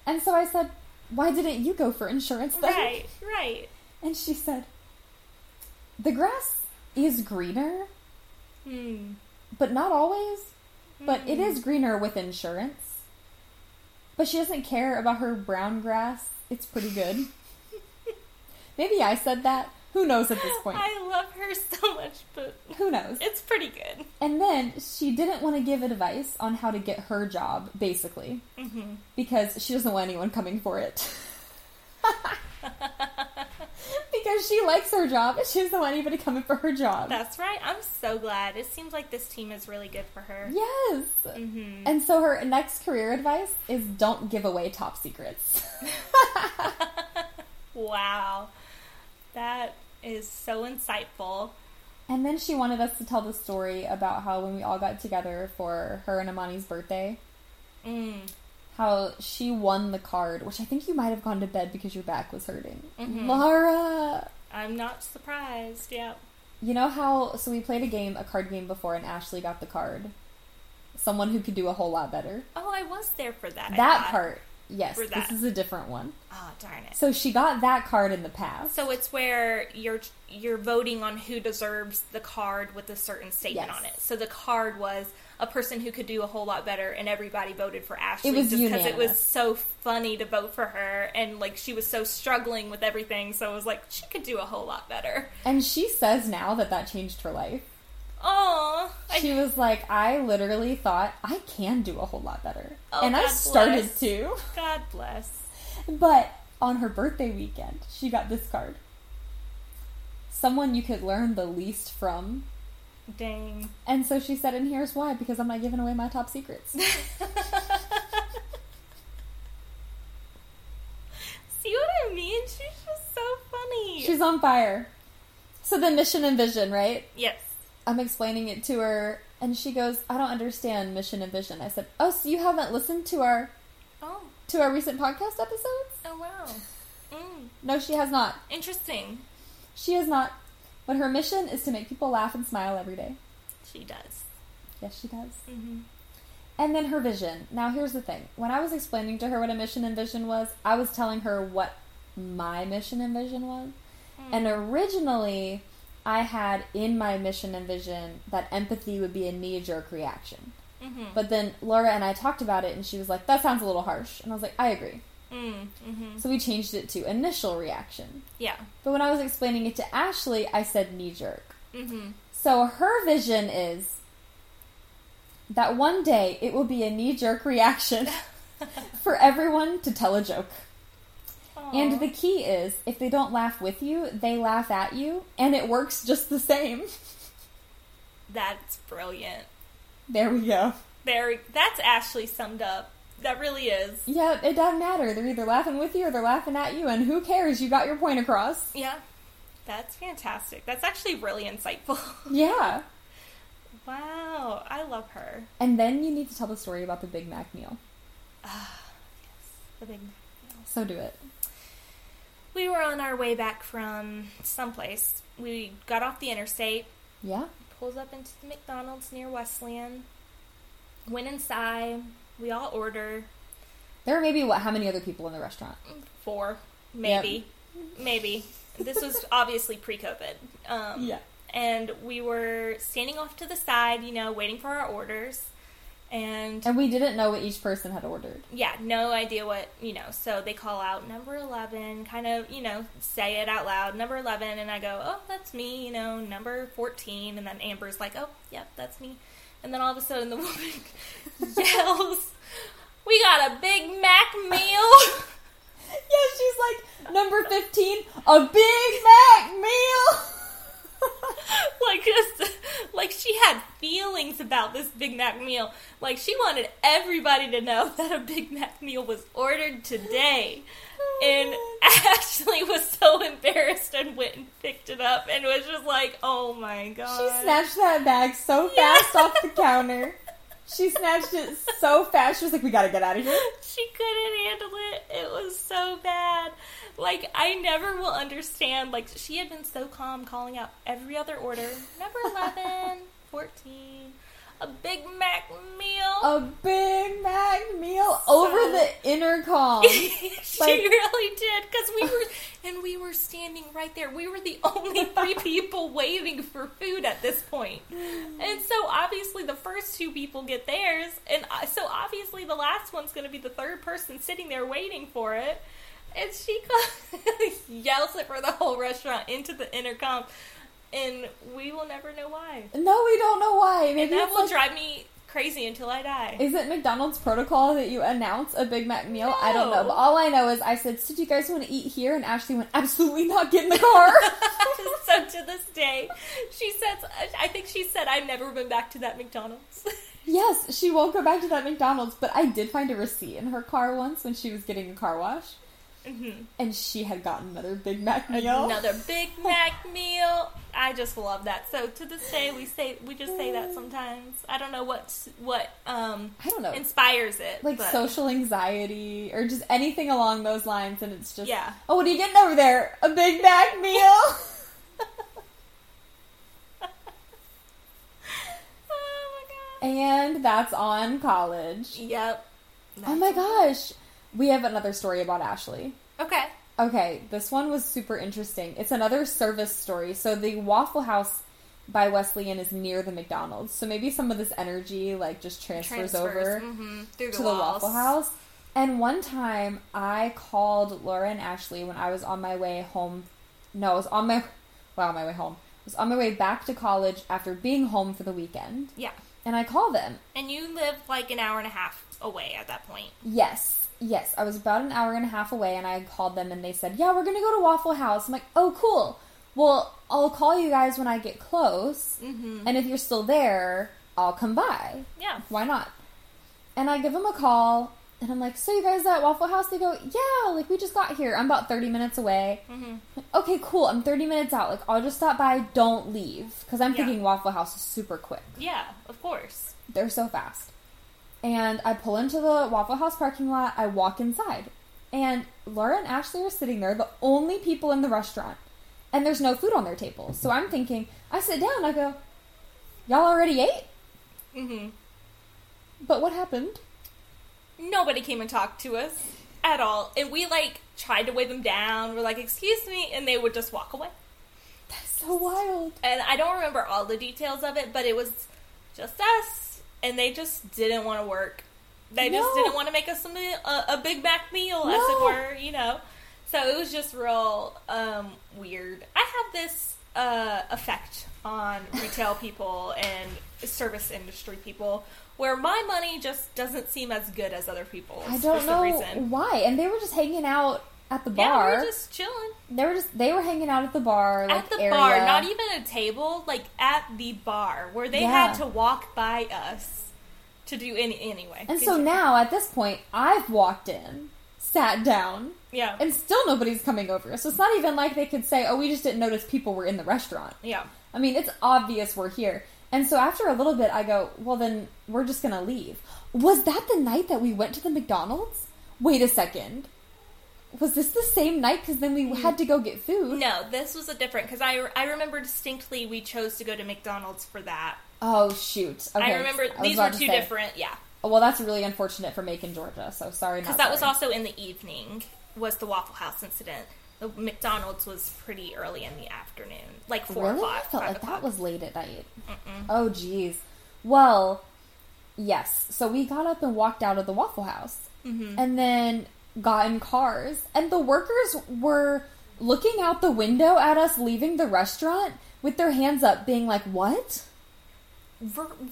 S1: And so I said, why didn't you go for insurance then?
S2: right. Right.
S1: And she said, the grass is greener,
S2: Hmm.
S1: but not always. But it
S2: Hmm.
S1: greener with insurance. But she doesn't care about her brown grass. It's pretty good. Maybe I said that. Who knows at this point?
S2: I love her so much, but
S1: Who knows?
S2: it's pretty good.
S1: And then she didn't want to give advice on how to get her job, basically,
S2: Mm-hmm.
S1: because she doesn't want anyone coming for it. because she likes her job and she doesn't want anybody coming for her job.
S2: That's right. I'm so glad. It seems like this team is really good for her.
S1: yes.
S2: Mm-hmm.
S1: And so her next career advice is don't give away top secrets.
S2: Wow. That is so insightful.
S1: and then she wanted us to tell the story about how when we all got together for her and Amani's birthday,
S2: Mm.
S1: how she won the card, which I think you might have gone to bed because your back was hurting.
S2: Mhm.
S1: Laura!
S2: I'm not surprised. Yeah.
S1: You know how, so we played a game, a card game before, and Ashley got the card. Someone who could do a whole lot better.
S2: Oh, I was there for that.
S1: That part, yes, this is a different one.
S2: Oh, darn it.
S1: So she got that card in the past.
S2: So it's where you're you're voting on who deserves the card with a certain statement
S1: Yes.
S2: on it. So the card was a person who could do a whole lot better, and everybody voted for Ashley it
S1: was
S2: just because it was so funny to vote for her, and like she was so struggling with everything. So it was like she could do a whole lot better.
S1: and she says now that that changed her life.
S2: Oh,
S1: She was like, I literally thought I can do a whole lot better.
S2: Oh,
S1: and I started
S2: bless.
S1: to.
S2: God bless.
S1: But on her birthday weekend, she got this card. Someone you could learn the least from.
S2: Dang.
S1: And so she said, and here's why because I'm not giving away my top secrets.
S2: See what I mean? She's just so funny.
S1: She's on fire. So the mission and vision, right?
S2: yes.
S1: I'm explaining it to her, and she goes, I don't understand mission and vision. I said, Oh, so you haven't listened to our
S2: Oh.
S1: to our recent podcast episodes?
S2: Oh wow. Mm.
S1: No, she has not.
S2: Interesting.
S1: She has not. But her mission is to make people laugh and smile every day.
S2: She does.
S1: Yes, she does.
S2: Mm-hmm.
S1: And then her vision. Now, here's the thing. When I was explaining to her what a mission and vision was, I was telling her what my mission and vision was. And originally, I had in my mission and vision that empathy would be a knee jerk reaction.
S2: Mm-hmm.
S1: But then Laura and I talked about it, and she was like, that sounds a little harsh. And I was like, I agree.
S2: Mm, hmm
S1: So we changed it to initial reaction.
S2: Yeah.
S1: But when I was explaining it to Ashley, I said knee jerk.
S2: Mm-hmm.
S1: So her vision is that one day it will be a knee jerk reaction for everyone to tell a joke. And the key is if they don't laugh with you, they laugh at you, and it works just the same.
S2: That's brilliant.
S1: There we go.
S2: Very. That's Ashley summed up. That really is.
S1: Yeah, it doesn't matter. They're either laughing with you or they're laughing at you, and who cares? You got your point across.
S2: Yeah. That's fantastic. That's actually really insightful.
S1: Yeah.
S2: wow. I love her.
S1: And then you need to tell the story about the Big Mac meal.
S2: Ah, the big. Mac.
S1: So do it.
S2: We were on our way back from someplace. We got off the interstate,
S1: Yeah?
S2: pulls up into the McDonald's near Wesleyan. Went inside. We all order
S1: There were maybe, what, how many other people in the restaurant?
S2: four, maybe, maybe. This was obviously pre-COVID. Um,
S1: Yeah.
S2: And we were standing off to the side, you know, waiting for our orders. And
S1: And we didn't know what each person had ordered.
S2: yeah, no idea what, you know. So they call out number 11, kind of, you know, say it out loud, number 11. And I go, oh, that's me, you know, number 14. And then Amber's like, oh, yep, that's me. And then all of a sudden the woman yells, we got a Big Mac meal.
S1: Yeah, she's like, number 15, a Big Mac meal!
S2: like just like she had feelings about this Big Mac meal. Like she wanted everybody to know that a Big Mac meal was ordered today. And Ashley was so embarrassed and went and picked it up and was just like, "Oh my god!"
S1: She snatched that bag so
S2: Yeah.
S1: fast off the counter. She snatched it so fast. She was like, "We gotta get out of here."
S2: She couldn't handle it. It was so bad. Like I never will understand. Like she had been so calm, calling out every other order. Number 11, 14, a Big Mac meal.
S1: A Big Mac meal over the intercom.
S2: she
S1: Like-
S2: really did because we were and we were standing right there we were the only three people waiting for food at this point and so obviously the first two people get theirs and uh, so obviously the last one's going to be the third person sitting there waiting for it and she yells it for the whole restaurant into the intercom and we will never know why
S1: No, we don't know why. Maybe
S2: and that will
S1: like,
S2: drive me crazy until i die
S1: Is it McDonald's protocol that you announce a Big Mac meal? I don't know. But all I know is I said, so do you guys want to eat here? And Ashley went, absolutely not. Get in the car.
S2: so to this day, she says, I think she said, I've never been back to that McDonald's.
S1: yes, she won't go back to that McDonald's. But I did find a receipt in her car once when she was getting a car wash.
S2: Mhm.
S1: And she had gotten another Big Mac meal.
S2: Another Big Mac meal. I just love that. So to this day, we say we just say that sometimes. I don't know what what um
S1: I don't know.
S2: inspires it.
S1: like
S2: but
S1: social anxiety or just anything along those lines. And it's just,
S2: Yeah.
S1: oh, what are you getting over there? A Big Mac meal?
S2: Oh my
S1: and that's on college.
S2: Yep.
S1: Oh my gosh. We have another story about Ashley.
S2: Okay.
S1: Okay, this one was super interesting. It's another service story. So the Waffle House by Wesleyan is near the McDonald's. So maybe some of this energy like just transfers, over
S2: mhm, through the,
S1: to the. Waffle House. And one time I called Laura and Ashley when I was on my way home. No, I was on my wow, my way home. I was on my way back to college after being home for the weekend.
S2: Yeah.
S1: And I called them.
S2: And you live like an hour and a half away at that point.
S1: Yes. Yes, I was about an hour and a half away and I called them and they said, "Yeah, we're going to go to Waffle House." I'm like, "Oh, cool. Well, I'll call you guys when I get close.
S2: Mm-hmm.
S1: And if you're still there, I'll come by.
S2: Yeah.
S1: Why not?" And I give them a call and I'm like, "So you guys at Waffle House?" They go, "Yeah, like we just got here. I'm about 30 minutes away."
S2: Mm-hmm.
S1: Like, okay, cool. I'm 30 minutes out. Like I'll just stop by. Don't leave cuz I'm
S2: Yeah.
S1: thinking Waffle House is super quick.
S2: Yeah, of course.
S1: They're so fast. And I pull into the Waffle House parking lot. I walk inside. And Laura and Ashley are sitting there, the only people in the restaurant. And there's no food on their table. So I'm thinking, I sit down, I go, Y'all already ate?
S2: Mm-hmm.
S1: But what happened?
S2: Nobody came and talked to us. at all. And we like tried to wave them down. We're like, "Excuse me," and they would just walk away.
S1: That's so wild.
S2: And I don't remember all the details of it, but it was just us, and they just didn't want to work. They just didn't want to make us a, meal, a, a Big Mac meal, as it were, you know. So it was just real um, weird. I have this uh, effect on retail people and service industry people where my money just doesn't seem as good as other people's.
S1: I don't know
S2: reason.
S1: why. And they were just hanging out at the bar.
S2: Yeah, we were just chilling
S1: they were just they were hanging out at the bar, like
S2: at the
S1: area.
S2: bar, not even a table, like at the bar where they
S1: Yeah.
S2: had to walk by us to do any anyway.
S1: And so now at this point, I've walked in, sat down,
S2: yeah,
S1: and still nobody's coming over. So it's not even like they could say, "Oh, we just didn't notice people were in the restaurant."
S2: yeah,
S1: I mean, it's obvious we're here. And so after a little bit, I go, well, then we're just going to leave. Was that the night that we went to the McDonald's? Wait a second. Was this the same night? Because then we had to go get food.
S2: no, this was a different because I I remember distinctly we chose to go to McDonald's for that.
S1: Oh, shoot. Okay.
S2: I remember
S1: was
S2: these were two
S1: say-
S2: different, yeah,
S1: Oh, well, that's really unfortunate for Macon, Georgia. So sorry.
S2: because that was also in the evening. Was the Waffle House incident? The McDonald's was pretty early in the afternoon, like four
S1: really?
S2: o'clock.
S1: I felt like
S2: o'clock.
S1: that was late at night. Oh, geez. Well, yes. So we got up and walked out of the Waffle House,
S2: Mm-hmm.
S1: and then got in cars, and the workers were looking out the window at us leaving the restaurant with their hands up, being like, "What?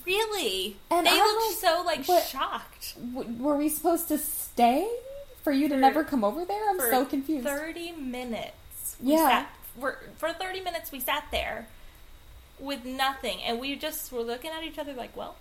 S2: Really?
S1: And
S2: they
S1: I
S2: looked so like
S1: but-
S2: shocked.
S1: W- were we supposed to stay for you to
S2: For-
S1: never come over there?" I'm so confused.
S2: 30 minutes.
S1: Yeah.
S2: Sat, for, for 30 minutes, we sat there with nothing. And we just were looking at each other like, well,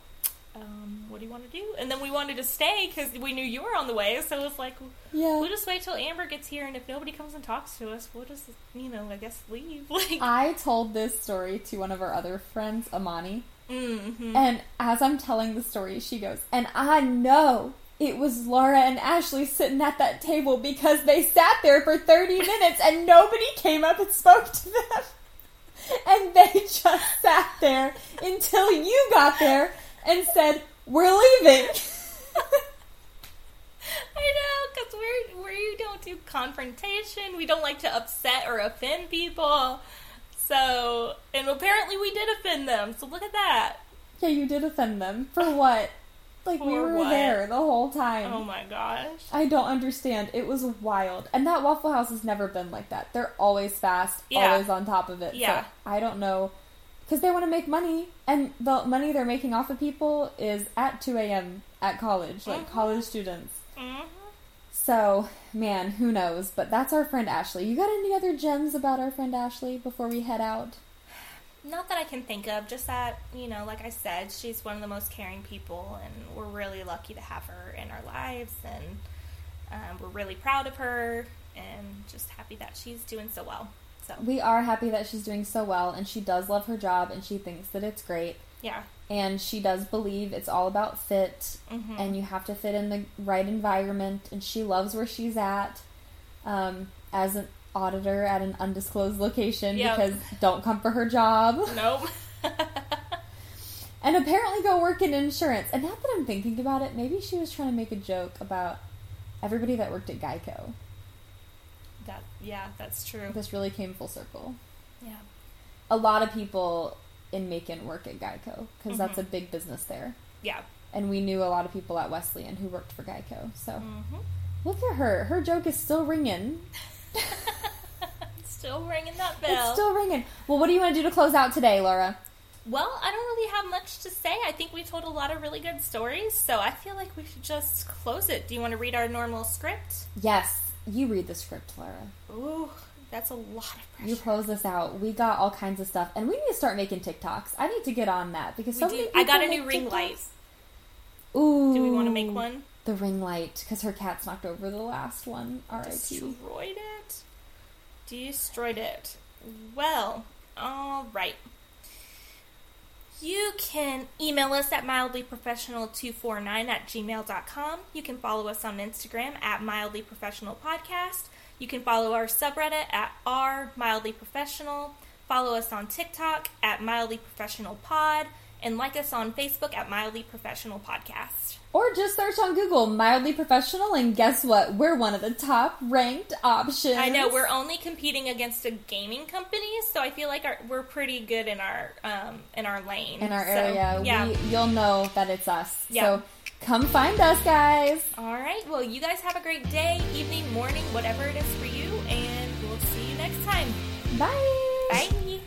S2: um, what do you want to do? And then we wanted to stay because we knew you were on the way. So it was like,
S1: yeah.
S2: we'll just wait till Amber gets here. And if nobody comes and talks to us, we'll just, you know, I guess leave. Like,
S1: I told this story to one of our other friends, Amani,
S2: mm-hmm.
S1: And as I'm telling the story, she goes, and I know it was Laura and Ashley sitting at that table because they sat there for 30 minutes and nobody came up and spoke to them. And they just sat there until you got there and said, We're leaving.
S2: I know, because we're, we don't do confrontation. We don't like to upset or offend people. So, and apparently we did offend them. So look at that.
S1: yeah, you did offend them. For what? Like, we were
S2: what?
S1: there the whole time.
S2: Oh my gosh.
S1: I don't understand. It was wild. And that Waffle House has never been like that. They're always fast,
S2: Yeah.
S1: always on top of it.
S2: Yeah.
S1: So I don't know. Because they want to make money. And the money they're making off of people is at 2 a.m. at college, like
S2: Mhm.
S1: college students.
S2: hmm
S1: So, man, who knows? But that's our friend Ashley. You got any other gems about our friend Ashley before we head out?
S2: Not that I can think of, just that, you know, like I said, she's one of the most caring people, and we're really lucky to have her in our lives, and um, we're really proud of her, and just happy that she's doing so well. So,
S1: We are happy that she's doing so well, and she does love her job, and she thinks that it's great.
S2: yeah.
S1: and she does believe it's all about fit
S2: Mhm.
S1: and you have to fit in the right environment and she loves where she's at um, as an auditor at an undisclosed location
S2: Yep.
S1: because don't come for her job
S2: Nope.
S1: and apparently go work in insurance and now that i'm thinking about it maybe she was trying to make a joke about everybody that worked at geico
S2: that, yeah, that's true.
S1: this really came full circle
S2: Yeah.
S1: a lot of people in macon work at geico because that's
S2: Mhm.
S1: a big business there
S2: Yeah.
S1: and we knew a lot of people at Wesleyan who worked for Geico. So
S2: hmm
S1: look at her; her joke is still ringing.
S2: Still ringing that bell.
S1: It's still ringing. Well, what do you want to do to close out today, Laura?
S2: Well, I don't really have much to say. I think we told a lot of really good stories, so I feel like we should just close it. Do you want to read our normal script?
S1: Yes, you read the script, Laura.
S2: Ooh, that's a lot of pressure.
S1: You close this out. We got all kinds of stuff, and we need to start making TikToks. I need to get on that because
S2: We
S1: so many
S2: I got a new ring
S1: TikToks.
S2: light.
S1: Ooh,
S2: Do we want to make one?
S1: The ring light because her cat's knocked over the last one. R.I.P.
S2: Destroyed it. Destroyed it. Well, all right. You can email us at mildlyprofessional249 at gmail.com. You can follow us on Instagram at mildlyprofessionalpodcast. You can follow our subreddit at r mildlyprofessional. Follow us on TikTok at mildlyprofessionalpod. Pod and like us on Facebook at Mildly Professional Podcast.
S1: Or just search on Google mildly professional, and guess what? We're one of the top ranked options.
S2: I know we're only competing against a gaming company, so I feel like our, we're pretty good in our um, in our lane
S1: in our
S2: So,
S1: area.
S2: yeah.
S1: We, you'll know that it's us.
S2: Yeah.
S1: So come find us, guys.
S2: All right. Well, you guys have a great day, evening, morning, whatever it is for you, and we'll see you next time.
S1: Bye.
S2: Bye.